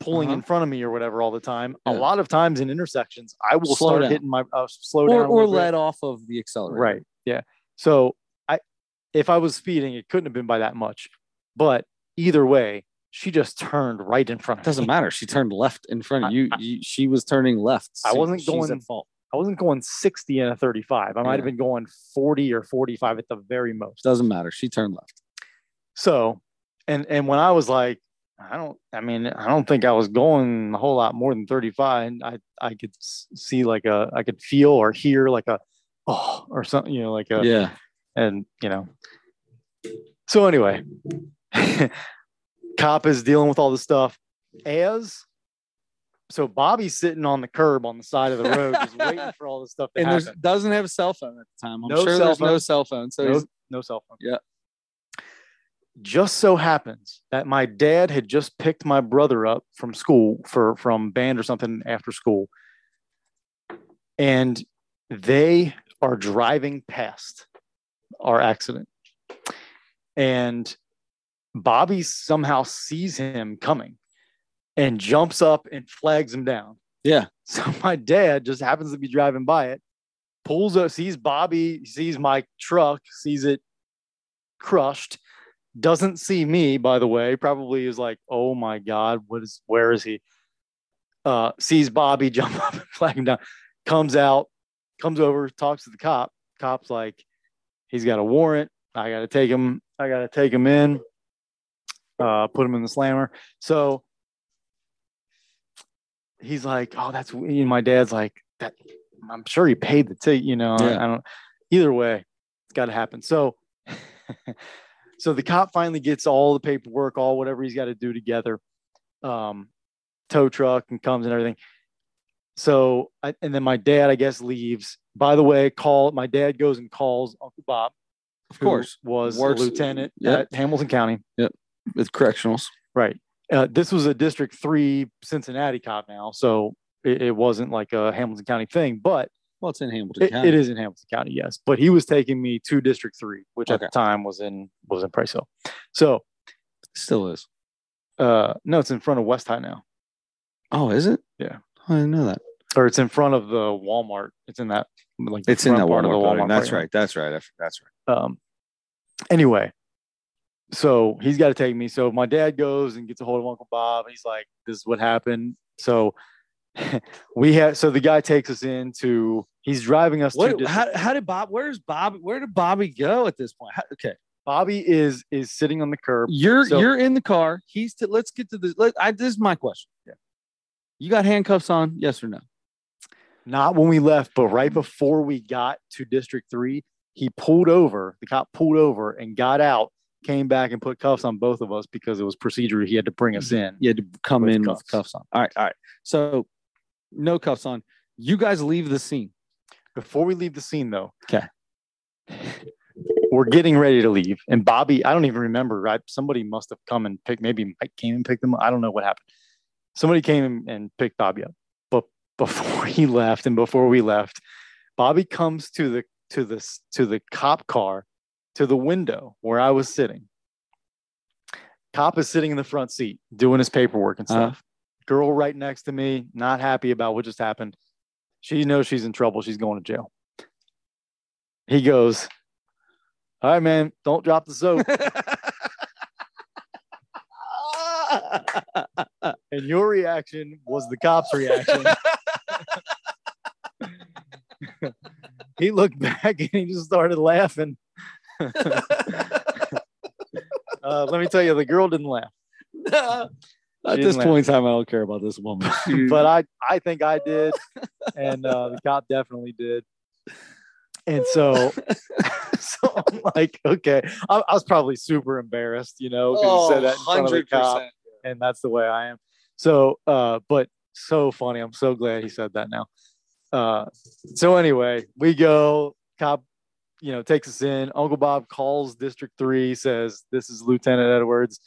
pulling in Uh-huh. front of me or whatever all the time, a lot of times in intersections, I will Slow start down. hitting my uh, slow Or, down or bit. let off of the accelerator. Right. Yeah. So I, if I was speeding, it couldn't have been by that much. But either way, she just turned right in front of Doesn't me. matter. She turned left in front of you. I- *laughs* you she was turning left. I wasn't going- at fault. I wasn't going 60 and a 35. I might have been going 40 or 45 at the very most. Doesn't matter. She turned left. So, and and when I was like, I don't, I mean, I don't think I was going a whole lot more than 35. I I could see like a, I could feel or hear like a, oh, or something, you know, like a, yeah. and you know. So anyway, *laughs* cop is dealing with all this stuff. As so, Bobby's sitting on the curb on the side of the road, just *laughs* waiting for all this stuff to And there's happen. doesn't have a cell phone at the time. I'm No sure cell there's no cell phone. So no, he's, no cell phone. Yeah. Just so happens that my dad had just picked my brother up from school for from band or something after school. And they are driving past our accident. And Bobby somehow sees him coming and jumps up and flags him down. yeah. *laughs* So my dad just happens to be driving by it, pulls up, sees Bobby, sees my truck, sees it crushed, doesn't see me, by the way, probably is like, oh my God, what is where is he? Uh, sees Bobby *laughs* jump up and flag him down, comes out, comes over, talks to the cop. Cop's like, he's got a warrant. I gotta take him, I gotta take him in, uh, put him in the slammer. So he's like, oh, that's you know, my dad's like that. I'm sure he paid the ticket, you know. Yeah. I don't. Either way, it's got to happen. So *laughs* so the cop finally gets all the paperwork, all whatever he's got to do together, um, tow truck and comes and everything. So, I, and then my dad, I guess, leaves. By the way, call my dad goes and calls Uncle Bob, Of course, was Works- a lieutenant Yep. at Hamilton County. Yep, with correctionals. Right. Uh, this was a District Three Cincinnati cop now, so it, it wasn't like a Hamilton County thing, but Well, it's in Hamilton it, County. it is in Hamilton County, yes. But he was taking me to District Three, which at the time was in was in Price Hill. So Still is. uh, no, it's in front of West High now, Oh, is it? Yeah. I didn't know that. or it's in front of the Walmart. It's in that like It's in that part Walmart. of the building. That's parking right. That's right. That's right. um anyway so he's got to take me so my dad goes and gets a hold of uncle bob he's like this is what happened so *laughs* we have so the guy takes us into he's driving us to What? How, how did Bob? Where's Bob? Where did Bobby go at this point? How, okay, bobby is is sitting on the curb you're So- you're in the car. He's. To, let's get to this. Let, I, this is my question. Yeah. You got handcuffs on? Yes or no? not when we left but right before we got to district 3 he pulled over the cop pulled over and got out came back and put cuffs on both of us because it was procedure he had to bring us in You had to come With in cuffs. with cuffs on. All right. All right. So no cuffs on. You guys leave the scene. Before we leave the scene, though, okay, *laughs* we're getting ready to leave, and Bobby, I don't even remember. Right, somebody must have come and picked. Maybe Mike came and picked them. up. I don't know what happened. Somebody came and- picked Bobby up, but before *laughs* he left, and before we left, Bobby comes to the to the to the cop car, to the window where I was sitting. Cop is sitting in the front seat doing his paperwork and Uh-huh. stuff. Girl right next to me, not happy about what just happened. She knows she's in trouble. She's going to jail. He goes, All right, man, don't drop the soap. *laughs* and your reaction was the cop's reaction. *laughs* he looked back and he just started laughing. *laughs* uh, let me tell you, the girl didn't laugh, At this point in time, I don't care about this woman. *laughs* but I, I think I did, and uh, the cop definitely did. And so, *laughs* so I'm like, okay, I, I was probably super embarrassed, you know, because Oh, said that in front of the cop. and that's the way I am. So, uh, but so funny. I'm so glad he said that now. Uh, so anyway, we go. Cop, you know, takes us in. Uncle Bob calls District Three, says, "This is Lieutenant Edwards.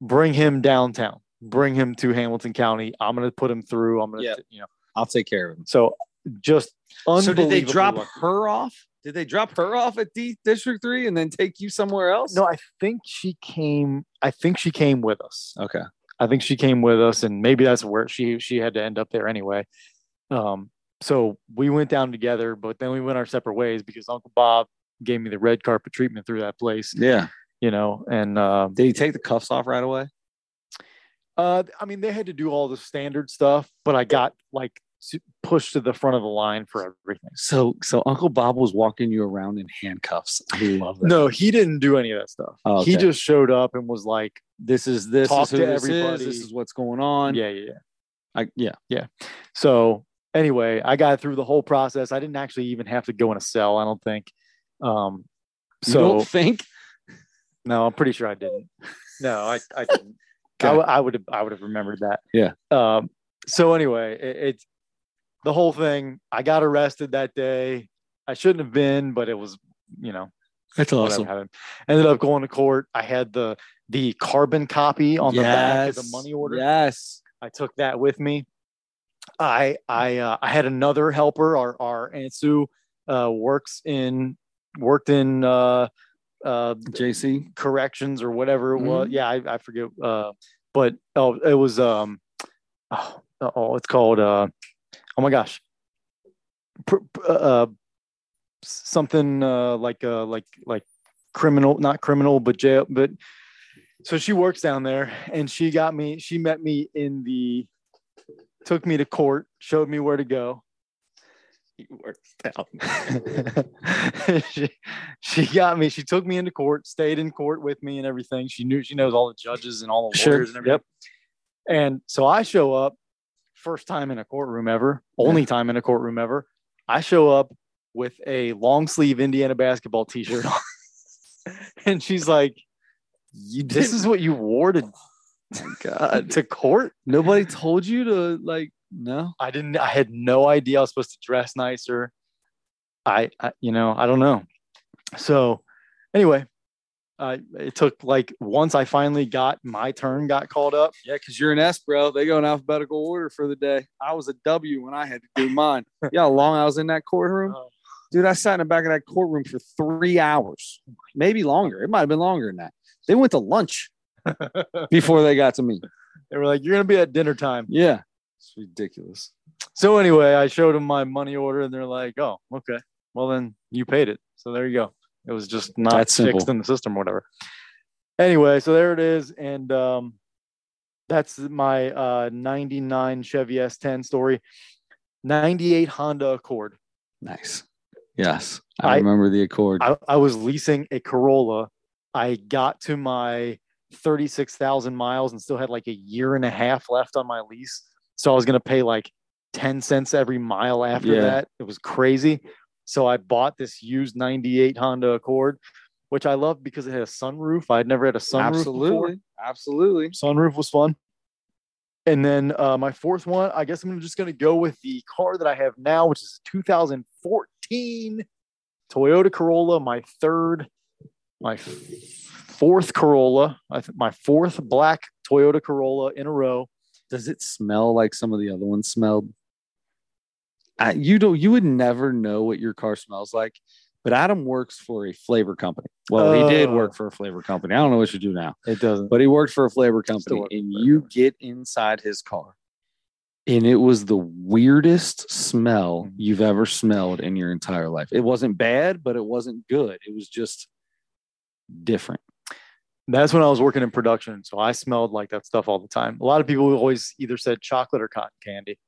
Bring him downtown. Bring him to Hamilton County. I'm gonna put him through. I'm gonna, Yeah. you know." I'll take care of him. So just So did they drop lucky. her off? Did they drop her off at D District Three and then take you somewhere else? No, I think she came. I think she came with us. Okay. I think she came with us, and maybe that's where she she had to end up there anyway. Um, so we went down together, but then we went our separate ways because Uncle Bob gave me the red carpet treatment through that place, Yeah. you know. And uh, Did he take the cuffs off right away? Uh, I mean, they had to do all the standard stuff, but I got like pushed to the front of the line for everything. So so Uncle Bob was walking you around in handcuffs. I love that. No, he didn't do any of that stuff. Oh, He just showed up and was like, This is this Talk is to this everybody. is. This is what's going on. "Yeah, yeah, yeah." I, yeah. So anyway, I got through the whole process. I didn't actually even have to go in a cell. I don't think. Um, You so don't think? no, I'm pretty sure I didn't. No, I, I didn't. I, I would have I would have remembered that. Yeah. Um, so anyway, it, it's the whole thing. I got arrested that day. I shouldn't have been, but it was, you know, That's whatever happened. Ended up going to court. I had the the carbon copy on the back of the money order. Yes. I took that with me. I I uh, I had another helper. Our our Aunt Sue uh, works in worked in uh, uh, JC. corrections or whatever it was. Mhm. Yeah, I, I forget. Uh, but oh, it was um oh, oh it's called uh oh my gosh Pr- pr- uh something uh like uh like like criminal not criminal but jail but so she works down there and she got me she met me in the took me to court showed me where to go *laughs* He works *laughs* down. she, she got me. She took me into court, stayed in court with me and everything. She knew she knows all the judges and all the Sure. lawyers and everything. Yep. And so I show up, first time in a courtroom ever, only time in a courtroom ever. I show up with a long sleeve Indiana basketball t-shirt on. *laughs* and she's like, You This is what you wore to oh my God. to court. Nobody told you to like no. I didn't. I had no idea I was supposed to dress nicer. I, I you know, I don't know. So, anyway, uh, it took like once I finally got my turn, got called up. Yeah, because you're an S, bro. They go in alphabetical order for the day. I was a W when I had to do mine. yeah, how long I was in that courtroom. Oh. Dude, I sat in the back of that courtroom for three hours, maybe longer. It might have been longer than that. They went to lunch *laughs* before they got to me. They were like, "You're gonna be at dinner time." Yeah, it's ridiculous. So anyway, I showed them my money order, and they're like, "Oh, okay. Well, then you paid it. So there you go. It was just not That's simple. fixed in the system, or whatever." Anyway, so there it is, and um, that's my uh, '99 Chevy S10 story. '98 Honda Accord. Nice. Yes, I, I- remember the Accord. I, I was leasing a Corolla. I got to my 36,000 miles and still had like a year and a half left on my lease. So I was going to pay like 10 cents every mile after Yeah. that. It was crazy. So I bought this used 98 Honda Accord, which I loved because it had a sunroof. I'd never had a sunroof before. absolutely, absolutely. Sunroof was fun. And then uh, my fourth one, I guess I'm just going to go with the car that I have now, which is a 2014 Toyota Corolla, my third, my fourth Corolla, my fourth black Toyota Corolla in a row. Does it smell like some of the other ones smelled? I, you don't. You would never know what your car smells like. But Adam works for a flavor company. Well, he did Oh. work for a flavor company. I don't know what you do now, It doesn't. but he worked for a flavor company. And you get inside his car, and it was the weirdest smell Mhm. you've ever smelled in your entire life. It wasn't bad, but it wasn't good. It was just different. That's when I was working in production. So I smelled like that stuff all the time. A lot of people always either said chocolate or cotton candy,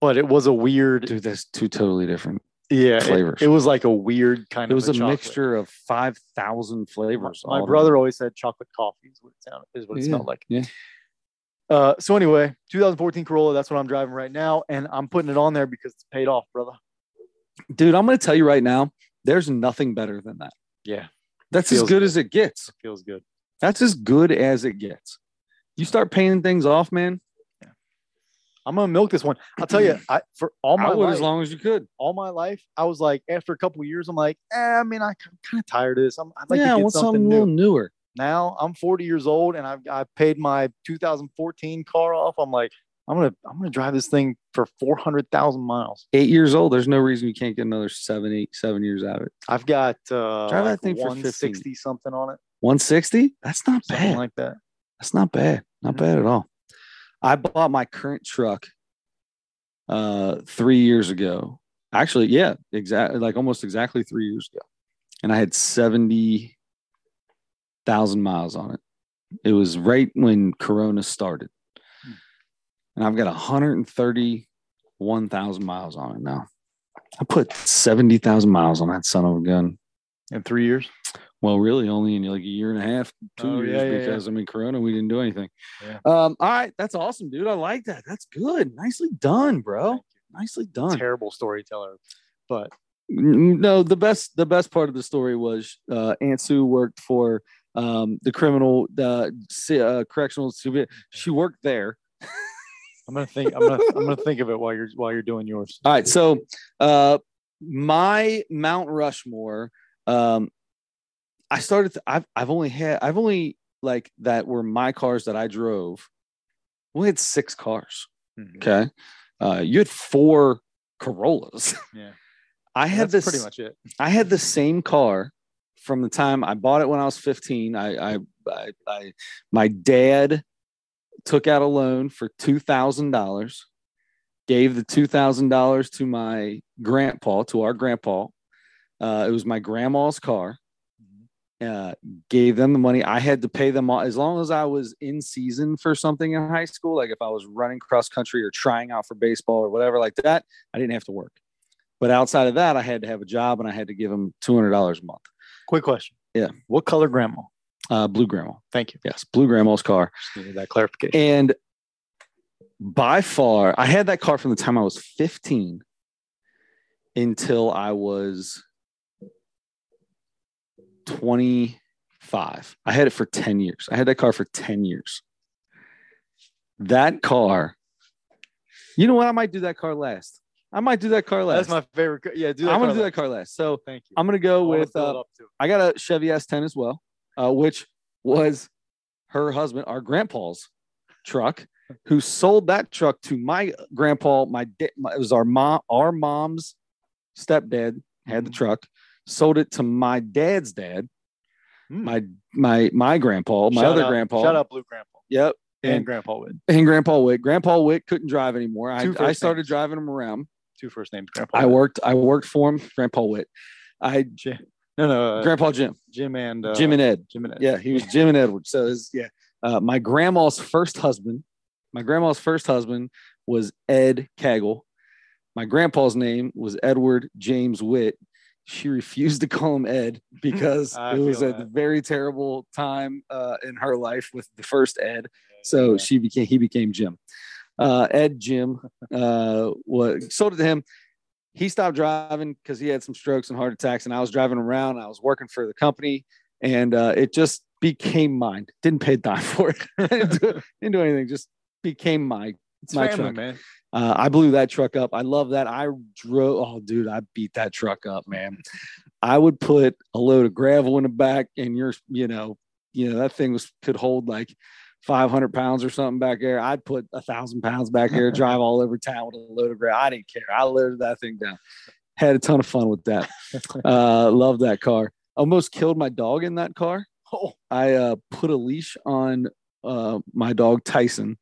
but it was a weird, Dude, that's two totally different. yeah, it- flavors. It, was like a weird kind It of It was a, chocolate. mixture of five thousand flavors. my all brother always said chocolate coffee is what it sounded is what it Yeah, smelled like. yeah. Uh, so anyway, 2014 Corolla, that's what I'm driving right now, and I'm putting it on there because it's paid off, brother. dude. I'm going to tell you right now. There's nothing better than that. Yeah, That's as good good. as it gets. feels good. That's as good as it gets. You start paying things off, man. Yeah. I'm gonna milk this one. I'll tell you, *clears throat* I for all my I life, as long as you could. all my life, I was like, after a couple of years, I'm like, eh, I mean, I'm kind of tired of this. I'm, I'd like yeah, to I get want something, something a little newer. Now I'm 40 years old and I've I paid my 2014 car off. I'm like, I'm gonna I'm gonna drive this thing for 400,000 miles. Eight years old. There's no reason you can't get another seven, eight, seven years out of it. I've got uh, Drive that like thing for sixty something on it, 160. That's not something bad. like that. That's not bad. Not bad at all. I bought my current truck uh three years ago. Actually, yeah, exactly like almost exactly three years ago. And I had 70,000 miles on it. It was right when Corona started. Hmm. And I've got 131,000 miles on it now. I put 70,000 miles on that son of a gun. In three years. Well, really, only in like a year and a half, two Oh, years, yeah, yeah, yeah. because I mean, Corona, we didn't do anything. Yeah. Um, all right, that's awesome, dude. I like that. That's good. Nicely done, bro. Nicely done. Terrible storyteller, but No, the best the best part of the story was uh, Aunt Sue worked for um, the criminal uh, uh, correctional. She worked there. I'm gonna think. I'm gonna I'm gonna think of it while you're while you're doing yours. All right, so uh, my Mount Rushmore. Um, I started. To, I've I've only had. I've only like that were my cars that I drove. We had six cars. Mhm. Okay, uh, you had four Corollas. *laughs* Yeah, I had that's this. pretty much it. I had the same car from the time I bought it when I was 15. I, I, I, I my dad took out a loan for two thousand dollars, gave the two thousand dollars to my grandpa, to our grandpa. Uh, it was my grandma's car. Uh, gave them the money. I had to pay them all as long as I was in season for something in high school. Like if I was running cross country or trying out for baseball or whatever like that, I didn't have to work. But outside of that, I had to have a job and I had to give them two hundred dollars a month. Quick question. Yeah. What color grandma? Uh, blue grandma, Thank you. yes, blue grandma's car, needed that clarification. and by far, I had that car from the time I was fifteen until I was five. I had it for 10 years. I had that car for 10 years. That car, you know what? I might do that car last. I might do that car last. That's my favorite. car. Yeah, do that. I'm gonna do that car last. So Thank you. I'm gonna go wanna with uh. I got a Chevy S10 as well, uh, which was her husband, our grandpa's truck, who sold that truck to my grandpa. My, da- my it was our mom, our mom's stepdad had the Mhm. truck, sold it to my dad's dad, Mm. my my my grandpa, my Shout other out- grandpa. Shout out Blue Grandpa Yep. and, And, Grandpa Wood. and Grandpa Wick. Grandpa Wick couldn't drive anymore. I, I started names. driving him around. Two first names. Grandpa. I worked. I worked for him. Grandpa Witt. I Jim. No, no. Uh, Grandpa Jim, Jim and uh, Jim and Ed. Jim and Ed. Yeah, he was Jim and Edward. So it's yeah. Uh, my grandma's first husband, my grandma's first husband was Ed Cagle. My grandpa's name was Edward James Witt. She refused to call him Ed *laughs* because it was a that. very terrible time uh, in her life with the first Ed. So Yeah. she became he became Jim. Uh, Ed Jim uh, what sold it to him. He stopped driving because he had some strokes and heart attacks, and I was driving around. I was working for the company, and uh, it just became mine. Didn't pay a dime *laughs* for it. *laughs* didn't, do, didn't do anything. Just became my. it's my family, truck. man. Uh, I blew that truck up. I love that. I drove. Oh, dude, I beat that truck up, man. I would put a load of gravel in the back, and you're, you know, you know that thing was could hold like 500 pounds or something back there. I'd put a thousand pounds back there, *laughs* drive all over town with a load of gravel. I didn't care. I loaded that thing down. Had a ton of fun with that. *laughs* Uh, love that car. Almost killed my dog in that car. Oh, I uh, put a leash on uh, my dog Tyson,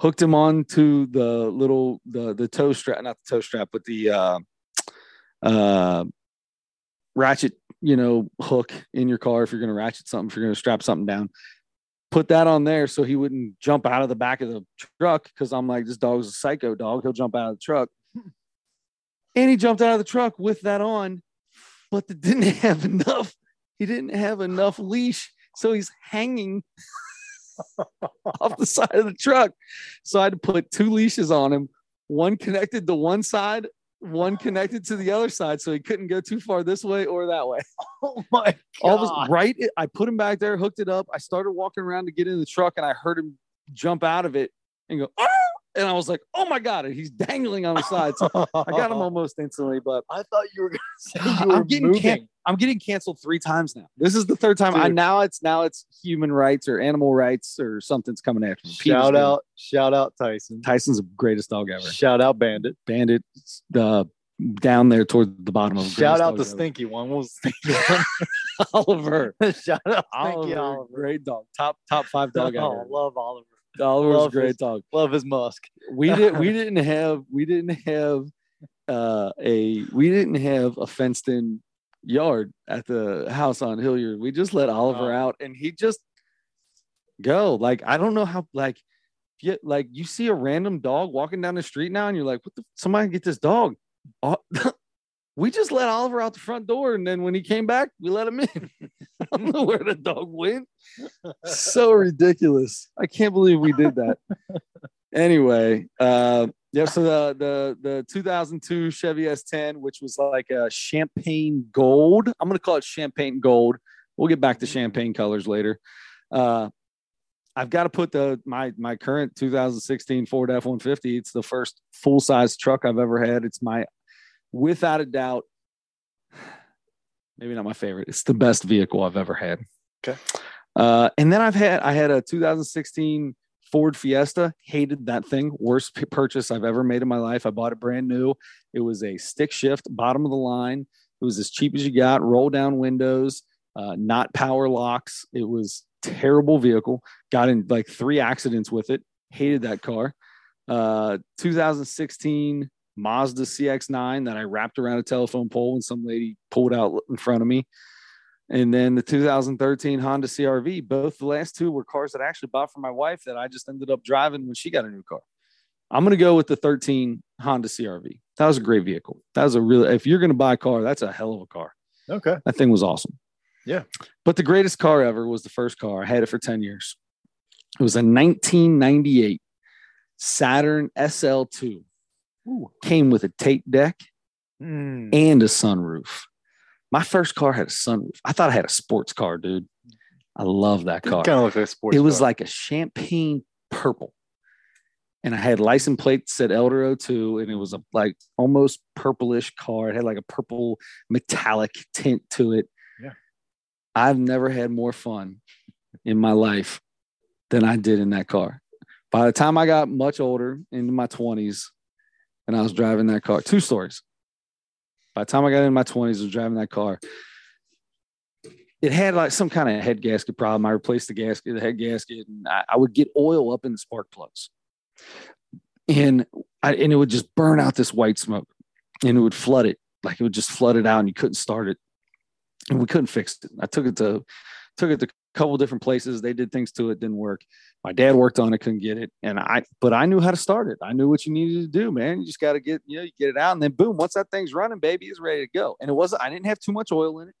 hooked him on to the little the the toe strap, not the toe strap, but the uh, uh, ratchet, you know, hook in your car if you're going to ratchet something, if you're going to strap something down. Put that on there so he wouldn't jump out of the back of the truck because I'm like, this dog's a psycho dog. He'll jump out of the truck. And he jumped out of the truck with that on, but didn't have enough. He didn't have enough leash. So he's hanging *laughs* off the side of the truck. So I had to put two leashes on him, one connected to one side, one connected to the other side. So he couldn't go too far this way or that way. *laughs* oh my All was right. I put him back there, hooked it up. I started walking around to get in the truck and I heard him jump out of it and go, "Ah!" And I was like, oh my God. And he's dangling on the side. So I got him *laughs* almost instantly, but I thought you were going *laughs* to say I'm getting can- I'm getting canceled three times now. This is the third time. I Dude. now it's now it's human rights or animal rights or something's coming after me. Shout it. out, shout out Tyson. Tyson's the greatest dog ever. Shout out Bandit. Bandit uh, down there toward the bottom of the Shout out the ever. stinky one. What was the stinky Oliver. *laughs* shout out Oliver, Oliver. great dog. Top top five dog oh, ever. love Oliver. Oliver's a love great his- dog. Love his musk. We did we didn't have we didn't have uh a we didn't have a fenced in yard at the house on Hilliard. We just let Oliver Oh. out and he just go. Like I don't know how like yeah, like you see a random dog walking down the street now and you're like, what the somebody get this dog. *laughs* We just let Oliver out the front door and then when he came back, we let him in. *laughs* I don't know where the dog went. so ridiculous. I can't believe we did that. anyway, uh, yeah. So the the the 2002 Chevy S10, which was like a champagne gold. I'm gonna call it champagne gold. We'll get back to champagne colors later. Uh, I've got to put the my my current 2016 Ford F150. It's the first full size truck I've ever had. It's my without a doubt. Maybe not my favorite. It's the best vehicle I've ever had. Okay. Uh, and then I've had I had a 2016 Ford Fiesta. Hated that thing. Worst purchase I've ever made in my life. I bought it brand new. It was a stick shift, bottom of the line. It was as cheap as you got. Roll down windows, uh, not power locks. It was terrible vehicle. Got in like three accidents with it. Hated that car. Uh, 2016 Mazda CX9 that I wrapped around a telephone pole and some lady pulled out in front of me. And then the 2013 Honda CRV. Both the last two were cars that I actually bought for my wife that I just ended up driving when she got a new car. I'm going to go with the 13 Honda CRV. That was a great vehicle. That was a really, if you're going to buy a car, that's a hell of a car. Okay. That thing was awesome. Yeah. But the greatest car ever was the first car. I had it for 10 years. It was a 1998 Saturn SL2. Ooh. Came with a tape deck Mm. and a sunroof. My first car had a sunroof. I thought I had a sports car, dude. I love that car. Kind of looks like a sports. it was car. like a champagne purple. And I had license plate said Elder 02, and it was a like almost purplish car. It had like a purple metallic tint to it. Yeah. I've never had more fun in my life than I did in that car. By the time I got much older, into my 20s, and I was driving that car, two stories. By the time I got in my 20s, I was driving that car. It had like some kind of head gasket problem. I replaced the gasket, the head gasket, and I, I would get oil up in the spark plugs. And I, and it would just burn out this white smoke and it would flood it. Like it would just flood it out and you couldn't start it. And we couldn't fix it. I took it to took it to couple different places. They did things to it, didn't work. My dad worked on it, couldn't get it. And I but I knew how to start it. I knew what you needed to do, man. You just got to get, you know, you get it out and then boom, once that thing's running, baby, it's ready to go. And it wasn't, I didn't have too much oil in it.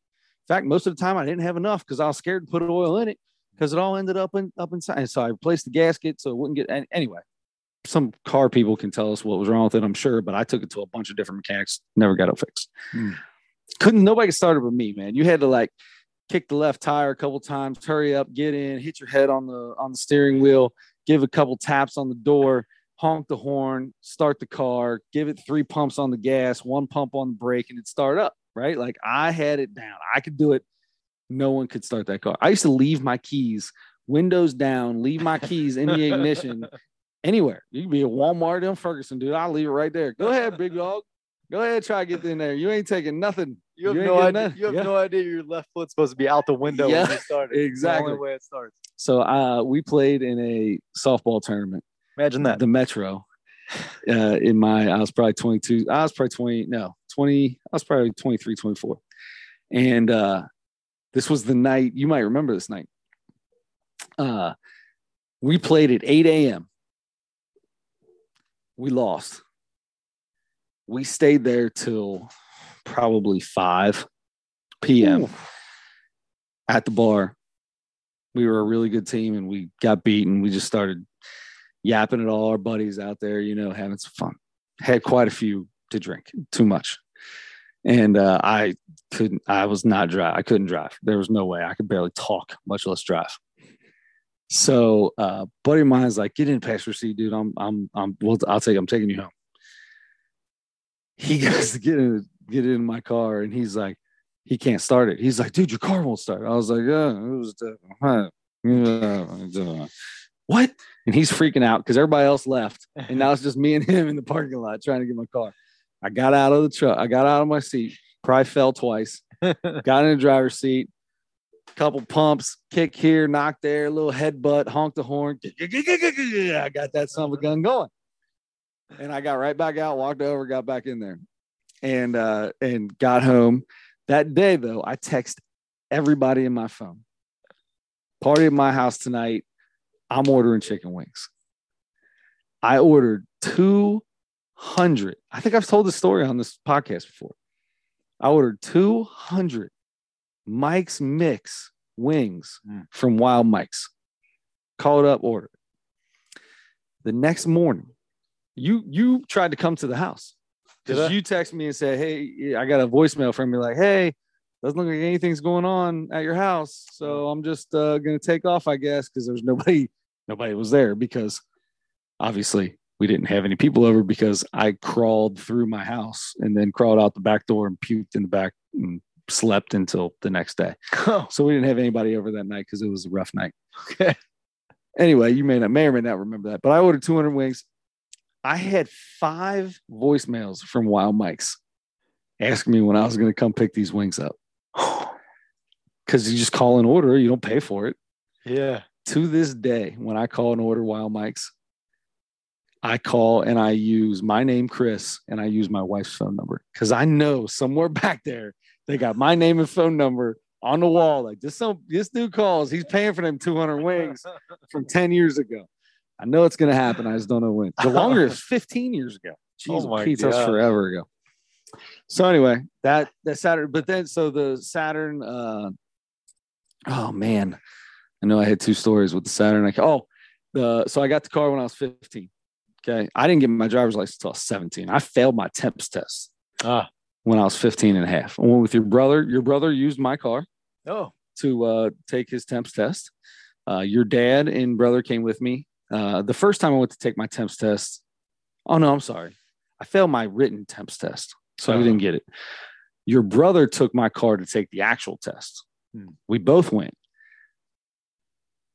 In fact, most of the time I didn't have enough because I was scared to put oil in it because it all ended up in up inside. And so I replaced the gasket so it wouldn't get and anyway. Some car people can tell us what was wrong with it, I'm sure, but I took it to a bunch of different mechanics, never got it fixed. Hmm. Couldn't nobody could start it me, man. You had to like kick the left tire a couple times, hurry up, get in, hit your head on the on the steering wheel, give a couple taps on the door, honk the horn, start the car, give it three pumps on the gas, one pump on the brake, and it start up. Right, like I had it down. I could do it. No one could start that car. I used to leave my keys windows down, leave my keys in the ignition *laughs* anywhere. You could be at Walmart in Ferguson, dude. I'll leave it right there. Go ahead, big dog. Go ahead, try to get in there. You ain't taking nothing. You have ain't no idea. You have Yeah. no idea your left foot's supposed to be out the window Yeah, when you start. *laughs* It's exactly. Way it starts. So uh, we played in a softball tournament, Imagine that. the Metro. Uh, in my, I was probably 22. I was probably 20. No, 20. I was probably 23, 24. And uh, this was the night. You might remember this night. Uh, we played at 8 a.m. We lost. We stayed there till probably 5 p.m. at the bar. We were a really good team and we got beaten. We just started yapping at all our buddies out there, you know, having some fun. Had quite a few to drink, too much. And uh, I couldn't, I was not drive. I couldn't drive. There was no way I could barely talk, much less drive. So, uh, buddy of mine's like, get in passenger seat, dude. I'm, I'm, I'm, well, I'll take, I'm taking you home. He *laughs* goes to get in, get in my car and he's like, he can't start it. He's like, dude, your car won't start. I was like, yeah, it was, what? And he's freaking out because everybody else left. And now it's just me and him in the parking lot trying to get my car. I got out of the truck. I got out of my seat. Probably fell twice. *laughs* got in the driver's seat. Couple pumps, kick here, knock there, little headbutt, honk the horn. I got that son of a gun going. And I got right back out, walked over, got back in there, and uh, and got home. That day though, I text everybody in my phone. Party at my house tonight. I'm ordering chicken wings. I ordered 200. I think I've told the story on this podcast before. I ordered 200 Mike's Mix wings Mm. from Wild Mike's. Called up, ordered. The next morning, you you tried to come to the house? Because you texted me and said, "Hey, I got a voicemail from you like, hey, doesn't look like anything's going on at your house, so I'm just uh, gonna take off, I guess, because there's nobody *laughs* nobody was there because obviously we didn't have any people over because I crawled through my house and then crawled out the back door and puked in the back and slept until the next day. Oh, So we didn't have anybody over that night because it was a rough night. Okay. Anyway, you may not may or may not remember that, but I ordered 200 wings. I had five voicemails from Wild Mike's asking me when I was going to come pick these wings up *sighs* because you just call an order, you don't pay for it. yeah. To this day, when I call and order Wild Mike's, I call and I use my name, Chris, and I use my wife's phone number because I know somewhere *laughs* back there they got my name and phone number on the wall. Like this, some this dude calls, he's paying for them 200 wings *laughs* from 10 years ago. I know it's going to happen. I just don't know when. The longer is *laughs* 15 years ago. Oh Jeez, my Pete, that's forever ago. So anyway, that that Saturn, but then so the Saturn. uh Oh man, I know I had two stories with the Saturn. I oh, the so I got the car when I was 15. Okay, I didn't get my driver's license until I was 17. I failed my temps test Ah. when I was 15 and a half. I went with your brother. Your brother used my car. Oh, to uh, take his temps test. Uh, your dad and brother came with me. Uh, the first time I went to take my temps test, oh no, I'm sorry, I failed my written temps test, so I Oh. didn't get it. Your brother took my car to take the actual test. Hmm. We both went.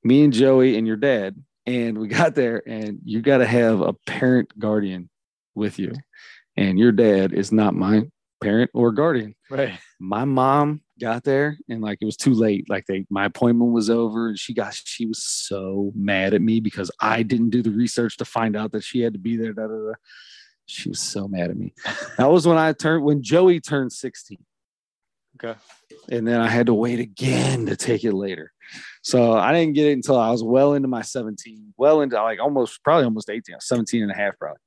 Me and Joey and your dad, and we *laughs* got there, and you got to have a parent guardian with you, and your dad is not my parent or guardian Right. my mom got there and like it was too late like they my appointment was over and she got she was so mad at me because i didn't do the research to find out that she had to be there da, da, da. she was so mad at me *laughs* that was when i turned when joey turned 16 Okay. and then i had to wait again to take it later so i didn't get it until i was well into my 17 well into like almost probably almost 18 17 and a half probably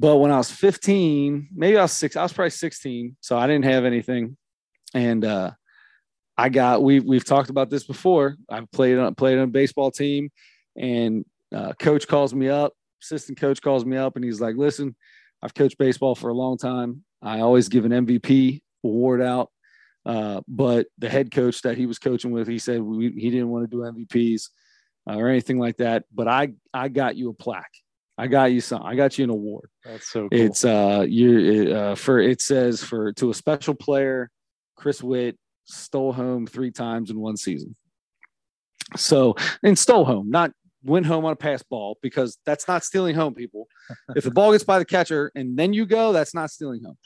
but when I was 15, maybe I was six, I was probably 16. So I didn't have anything. And uh, I got, we've we've talked about this before. I've played on, played on a baseball team and uh, coach calls me up, assistant coach calls me up and he's like, listen, I've coached baseball for a long time. I always give an MVP award out. Uh, but the head coach that he was coaching with, he said we, he didn't want to do MVPs uh, or anything like that. But I, I got you a plaque. I got you some. I got you an award. That's so cool. It's uh you uh for it says for to a special player, Chris Witt stole home three times in one season. So and stole home, not went home on a pass ball because that's not stealing home, people. if the ball gets by the catcher and then you go, that's not stealing home.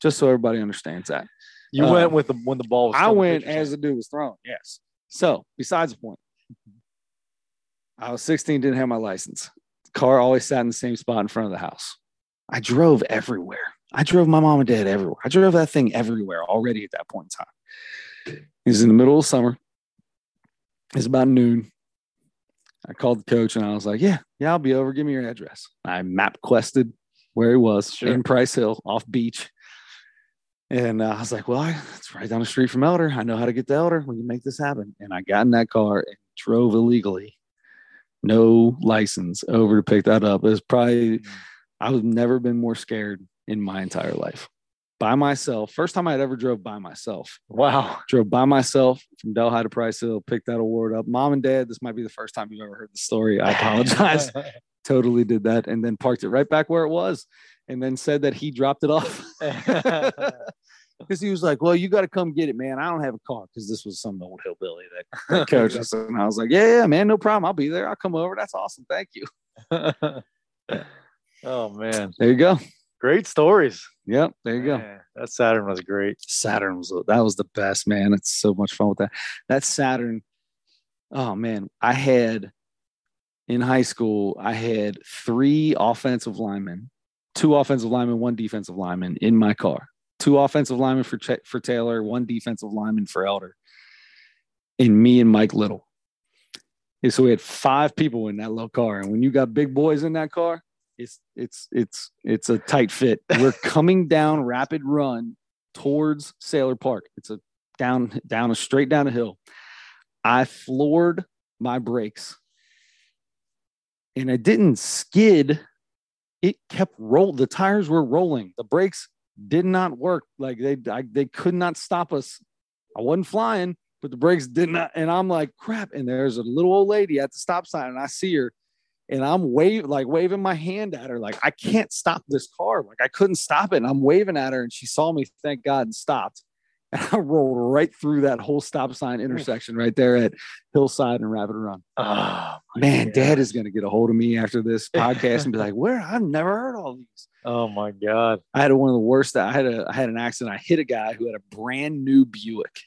Just so everybody understands that. you uh, went with the when the ball was I went as the dude was thrown, Yes. So besides the point, I was 16, didn't have my license. Car always sat in the same spot in front of the house. I drove everywhere. I drove my mom and dad everywhere. I drove that thing everywhere already at that point in time. It was in the middle of summer. It's about noon. I called the coach and I was like, Yeah, yeah, I'll be over. Give me your address. I map quested where he was Sure. in Price Hill off beach. And uh, I was like, well, I, it's right down the street from Elder. I know how to get to Elder. We can make this happen. And I got in that car and drove illegally, no license, over to pick that up. It was probably, I've never been more scared in my entire life. By myself. First time I'd ever drove by myself. Wow. Drove by myself from Delhi to Price Hill, picked that award up. Mom and dad, this might be the first time you've ever heard the story. I apologize. *laughs* totally did that and then parked it right back where it was and then said that he dropped it off *laughs* *laughs* because he was like well you got to come get it man i don't have a car because this was some old hillbilly that, that coached us and i was like yeah yeah man no problem i'll be there i'll come over that's awesome thank you oh man, there you go great stories. yep there you go. That Saturn was great. saturn was that was the best man. It's so much fun with that. That saturn oh man i had in high school i had three offensive linemen two offensive linemen one defensive lineman in my car. Two offensive linemen for for taylor one defensive lineman for elder and me and mike little. And so we had five people in that little car. And when you got big boys in that car it's it's it's it's a tight fit we're *laughs* coming down rapid run towards Sayler Park. It's a down down a straight down a hill. I floored my brakes. And I didn't skid. It kept roll the tires were rolling. The brakes did not work. Like they I, they could not stop us. I wasn't flying, but the brakes did not and I'm like, crap. And there's a little old lady at the stop sign and I see her and I'm wave like waving my hand at her, like I can't stop this car. Like I couldn't stop it. And I'm waving at her, and she saw me, thank God, and stopped. *laughs* And I rolled right through that whole stop sign intersection right there at Hillside and Rapid Run. Oh Man, God. Dad is gonna get a hold of me after this *laughs* podcast and be like, "Where? I've never heard all these." Oh my God. I had one of the worst. I had a I had an accident. I hit a guy who had a brand new Buick.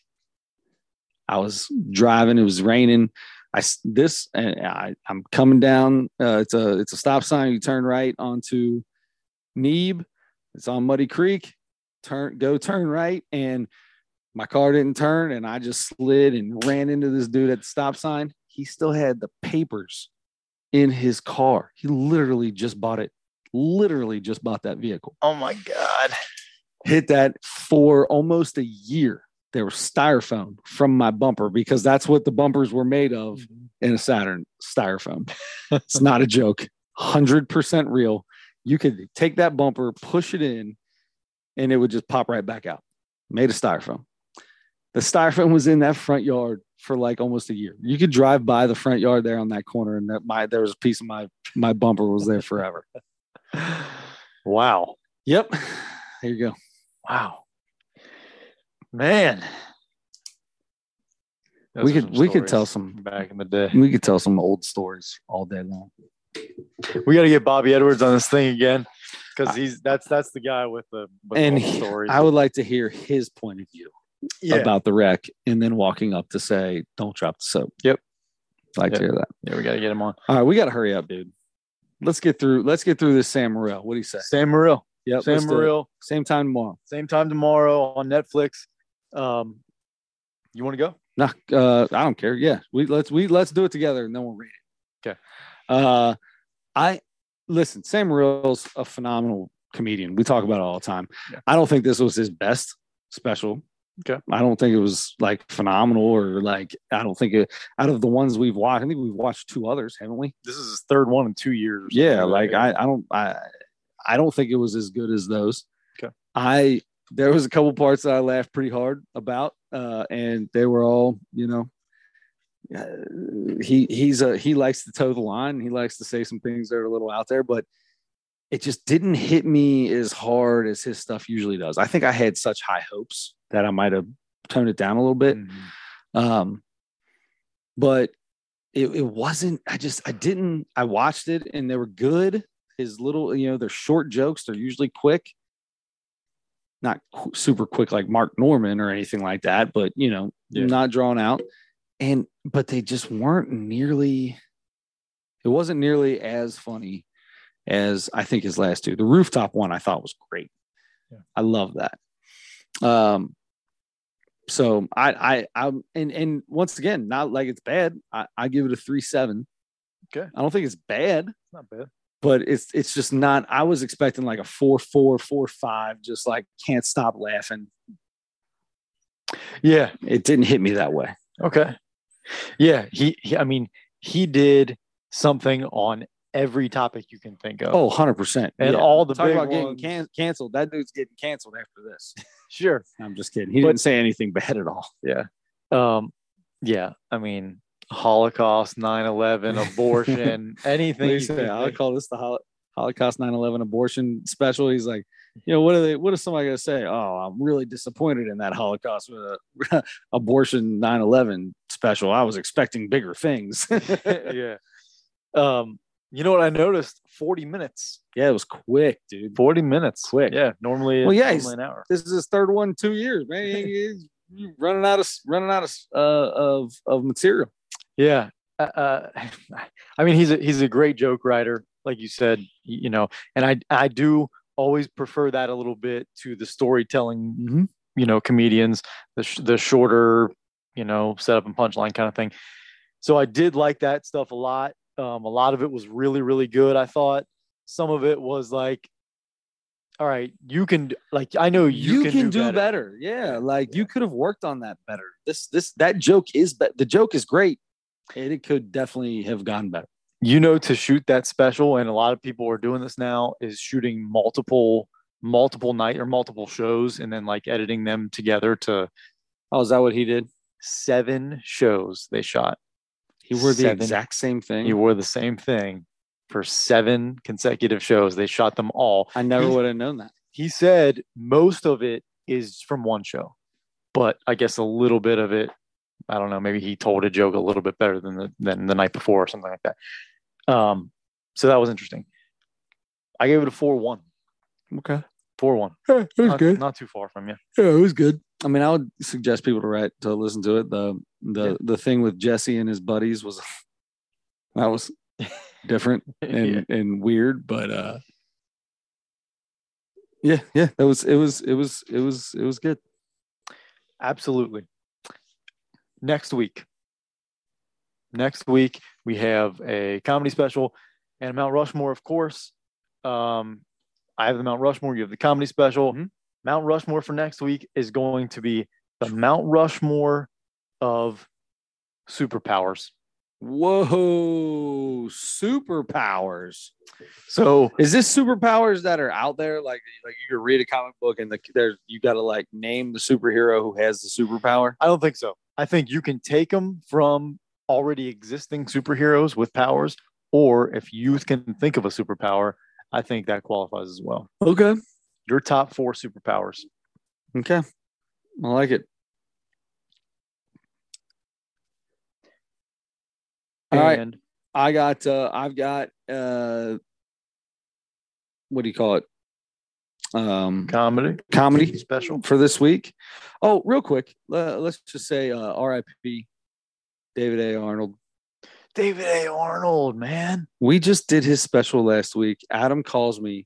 I was driving. It was raining. I this and I I'm coming down. Uh, it's a it's a stop sign. You turn right onto Neeb. It's on Muddy Creek. Turn go turn right, and my car didn't turn, and I just slid and ran into this dude at the stop sign. He still had the papers in his car. He literally just bought it. Literally just bought that vehicle Oh my God. hit that for almost a year. There was styrofoam from my bumper because that's what the bumpers were made of mm-hmm. in a Saturn styrofoam. it's not a joke. 100% real. You could take that bumper, push it in, and it would just pop right back out. Made of styrofoam. The styrofoam was in that front yard for like almost a year. You could drive by the front yard there on that corner, and that my there was a piece of my my bumper was there forever. Wow. Yep. There you go. Wow. Man. Those we could we could tell some back in the day. we could tell some old stories all day long. We got to get Bobby Edwards on this thing again because he's that's that's the guy with the with and he- I would like to hear his point of view yeah. about the wreck, and then walking up to say, "Don't drop the soap." Yep. like Yep. to hear that. yeah, we got to get him on. All right, we got to hurry up, dude. Let's get through. Let's get through this Sam Morril. What do you say? Sam Morril. Yep. Sam let's do it. Morril. Same time tomorrow. Same time tomorrow on Netflix. Um, you want to go? No, uh, I don't care. Yeah, we let's we let's do it together and then we'll read it. Okay. Uh, I listen. Sam Morril's a phenomenal comedian. We talk about it all the time. Yeah. I don't think this was his best special. Okay. I don't think it was like phenomenal or like I don't think it out of the ones we've watched. I think we've watched two others, haven't we? This is his third one in two years. Yeah, like. I, I don't I I don't think it was as good as those. Okay. I there was a couple parts that I laughed pretty hard about, uh, and they were all, you know, uh, he he's a he likes to toe the line. He likes to say some things that are a little out there, but it just didn't hit me as hard as his stuff usually does. I think I had such high hopes that I might have toned it down a little bit. Mhm. Um, but it, it wasn't, I just, I didn't, I watched it and they were good. His little, you know, they're short jokes. They're usually quick, not super quick like Mark Normand or anything like that, but, you know, Yeah. not drawn out. And, but they just weren't nearly, it wasn't nearly as funny as I think his last two. The rooftop one I thought was great. Yeah. I love that. Um, so I I I'm and and once again, not like it's bad. I, I give it a three seven. Okay. I don't think it's bad, It's Not bad. But it's it's just not. I was expecting like a four four four five, just like can't stop laughing. Yeah. It didn't hit me that way. Okay. Yeah. He, he I mean, he did something on every topic you can think of. Oh, 100 percent. And all the talk big about getting can- canceled. That dude's getting canceled after this. *laughs* sure. I'm just kidding. He But- didn't say anything bad at all. Yeah. Um, yeah. I mean, Holocaust, 9-11, abortion, *laughs* anything. You say, I'll call this the Holocaust 9/11 abortion special. He's like, you know, what are they? What is somebody gonna say? Oh, I'm really disappointed in that Holocaust uh, *laughs* abortion 9/11 special. I was expecting bigger things. *laughs* yeah. Um, you know what I noticed? 40 minutes. yeah, it was quick, dude. 40 minutes. Quick. Yeah. Normally, Well, yeah, normally an hour. This is his third one in two years, man. He's running out of running out of uh, of of material. Yeah. Uh, uh, *laughs* I mean, he's a, he's a great joke writer, like you said, you know, and I, I do always prefer that a little bit to the storytelling, Mm-hmm. you know, comedians, the, sh- the shorter, you know, setup and punchline kind of thing. So I did like that stuff a lot. Um, a lot of it was really, really good. I thought some of it was like, all right, you can, like, I know you, You, can, do, better. Yeah, like you could have worked on that better. This this that joke is be- the joke is great. And it could definitely have gone better. you know to shoot that special and a lot of people are doing this now is shooting multiple multiple night or multiple shows and then like editing them together to Oh, is that what he did? seven shows they shot He wore the Seven. exact same thing. he wore the same thing for seven consecutive shows they shot them all I never would have known that. he said most of it is from one show but i guess a little bit of it i don't know maybe he told a joke a little bit better than the than the night before or something like that um so that was interesting i gave it a 4-1 Okay. 4-1 it was not, good. not too far from you Yeah, it was good. I mean, I would suggest people to write to listen to it. The the Yeah. the thing with Jesse and his buddies was *laughs* that was different *laughs* and Yeah. and weird, but uh yeah, yeah, that was it was it was it was it was good. absolutely next week next week we have a comedy special and mount rushmore of course um i have the mount rushmore you have the comedy special Mhm. mount rushmore for next week is going to be the mount rushmore of superpowers Whoa, superpowers. So Is this superpowers that are out there? Like, like you could read a comic book and the, there's you got to like name the superhero who has the superpower. I don't think so. I think you can take them from already existing superheroes with powers, or if you can think of a superpower, I think that qualifies as well. Okay, Your top four superpowers. okay, I like it. All right. and I got, uh, I've got, uh, what do you call it? Um, comedy, comedy special. for this week. Oh, real quick, uh, let's just say uh, R.I.P. David A. Arnold. David A. Arnold, man. We just did his special last week. Adam calls me.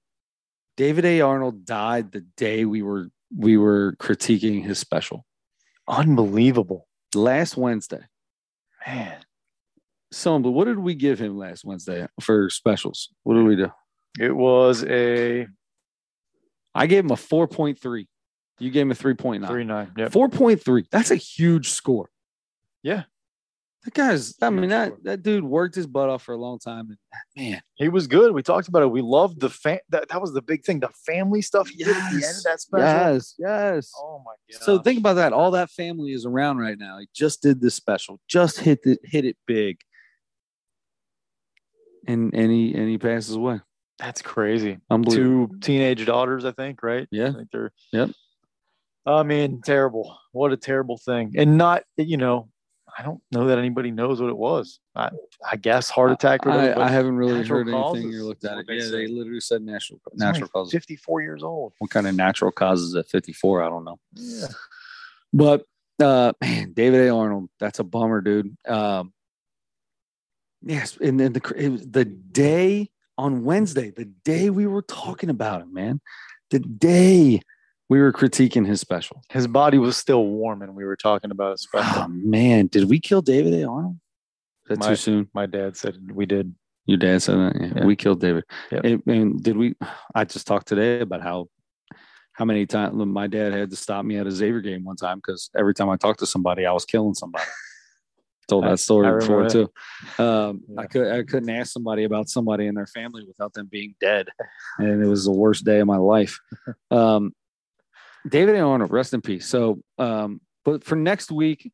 David A. Arnold died the day we were we were critiquing his special Unbelievable. last Wednesday. Man. So, but what did we give him last Wednesday for specials? What did we do? It was a I gave him a four point three. You gave him a three point nine. three nine. Yep. Four point three. That's a huge score. Yeah. That guy's. I mean that that dude worked his butt off for a long time. And man, He was good. We talked about it. We loved the fan. That, that was the big thing. The family stuff he did at the end of Yes. that special. yes, yes. Oh my god. So think about that. All that family is around right now. He just did this special. Just hit it. Hit it big. And and he and he passes away. That's crazy. Two teenage daughters, I think, right? Yeah. I think they're Yep. I mean, terrible. What a terrible thing. And not, you know, I don't know that anybody knows what it was. I, I guess heart attack or. I, I haven't really heard anything or looked at it. they Yeah, they literally said natural natural causes. 54 years old. What kind of natural causes at 54? I don't know. Yeah. But uh *clears throat* man, David A. Arnold, that's a bummer, dude. Um yes, and then the it was the day on Wednesday, the day we were talking about him, man. The day we were critiquing his special. His body was still warm and we were talking about it special. Oh man, did we kill David A. Arnold? Is that My- too soon? My dad said we did. Your dad said that. Yeah, Yeah. we killed David. Yep. It- and did we? I just talked today about how how many times my dad had to stop me at a Xavier game one time because every time I talked to somebody, I was killing somebody. Told that story I before too. Um, I could I couldn't ask somebody about somebody in their family without them being dead, and it was the worst day of my life. *laughs* Um, David A. Arnold, rest in peace. So, um, but for next week,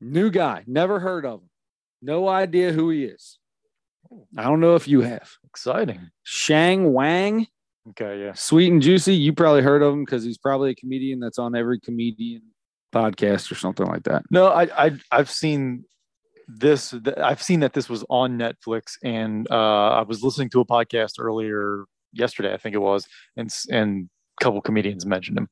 new guy, never heard of him, no idea who he is. I don't know if you have. Exciting. Sheng Wang, Okay. Yeah. sweet and juicy. You probably heard of him because he's probably a comedian that's on every comedian podcast or something like that. No, I, I I've seen this. th- I've seen that this was on Netflix, and uh, I was listening to a podcast earlier yesterday, I think it was, and and a couple comedians mentioned him.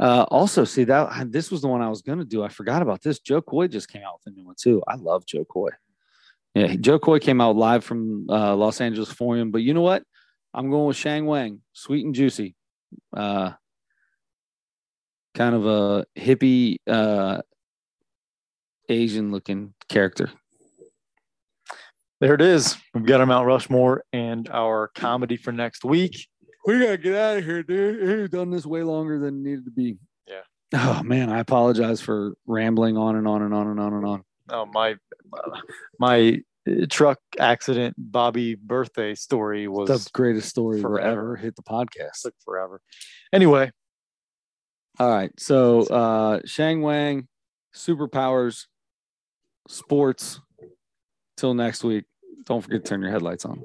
Uh, also, see that this was the one I was going to do. I forgot about this. Jo Koy just came out with a new one too. I love Jo Koy. Yeah, Jo Koy came out live from uh, Los Angeles Forum, but you know what? I'm going with Sheng Wang, sweet and juicy. Uh, kind of a hippie, uh, Asian looking character. There it is. We've got our Mount Rushmore and our comedy for next week. We gotta get out of here, dude. We've done this way longer than it needed to be. Yeah. Oh man, I apologize for rambling on and on and on and on and on. Oh my, my uh, truck accident, Bobby birthday story was the greatest story forever. to ever hit the podcast. took forever. Anyway, All right. So uh Sheng Wang, superpowers, sports. Till next week. Don't forget to turn your headlights on.